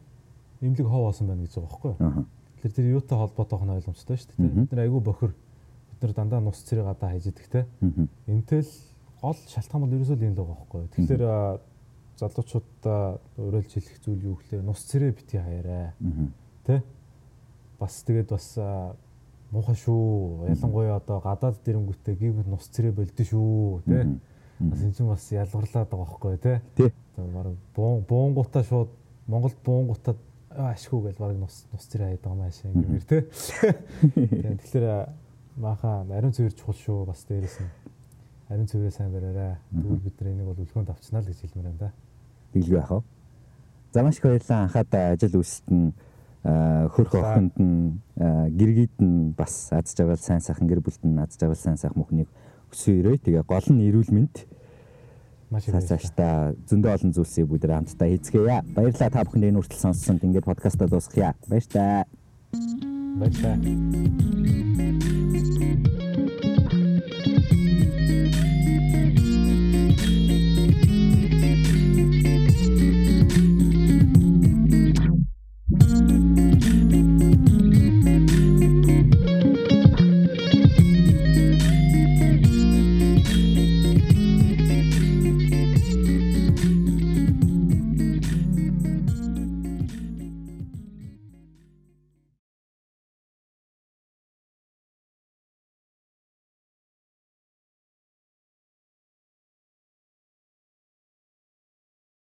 имлэг хов боосон байна гэж байгаа байхгүй юу? Тэгэхээр тэр юутай холбоотойх нь ойлгомжтой шүү дээ. Бид нар айгүй бохир бид нар дандаа нус цэрэг гадаа хайж идэх те. Мгм. Энтэл гол шалтгаан бол ерөөсөө л энэ л байгаа байхгүй юу? Тэгэхээр залуучуудаа уриалж хэлэх зүйл юу гэхээр нус цэрэг бити хаяарай. Мгм. Тэ? Бас тэгээд бас муухай шүү. Ялангуяа одоо гадаад дэрэнгүүтээ гівд нус цэрэг болдсон шүү. Тэ? Бас энэ чинь бас ялгарлаад байгаа байхгүй юу? Тэ? Одоо баг буун буунгуудаа шууд Монголд буунгуудаа ашгүй гэж баг нус нус цэрэг хайдаг юм аашаа гэмээр тэ. Тэгээд тэгэхээр а, маахан ариун цэвэр чухал шүү. Бас дээрэс нь ариун цэврээ сайн бариарай. Тэгвэл бид нар энийг бол үлгөөнд авчнаа л гэж хэлмээр байна да. Тэглгүй яах вэ? За маш их баярлалаа анхаад ажил үйлсэд нь хөрх охинд нь гэргийд нь бас аз жаргал сайн сайхан гэр бүлд нь аз жаргал сайн сайхан мөхнийг өсөөрэй. Тэгээ гол нь эрүүл мэнд Цаашдаа зөндөө олон зүйлсийг бүгд хамтдаа хийцгээе. Баярлалаа та бүхэнд энэ хүртэл сонссонд ингээд подкастаа дуусгая. Баяр таа. Баярлалаа.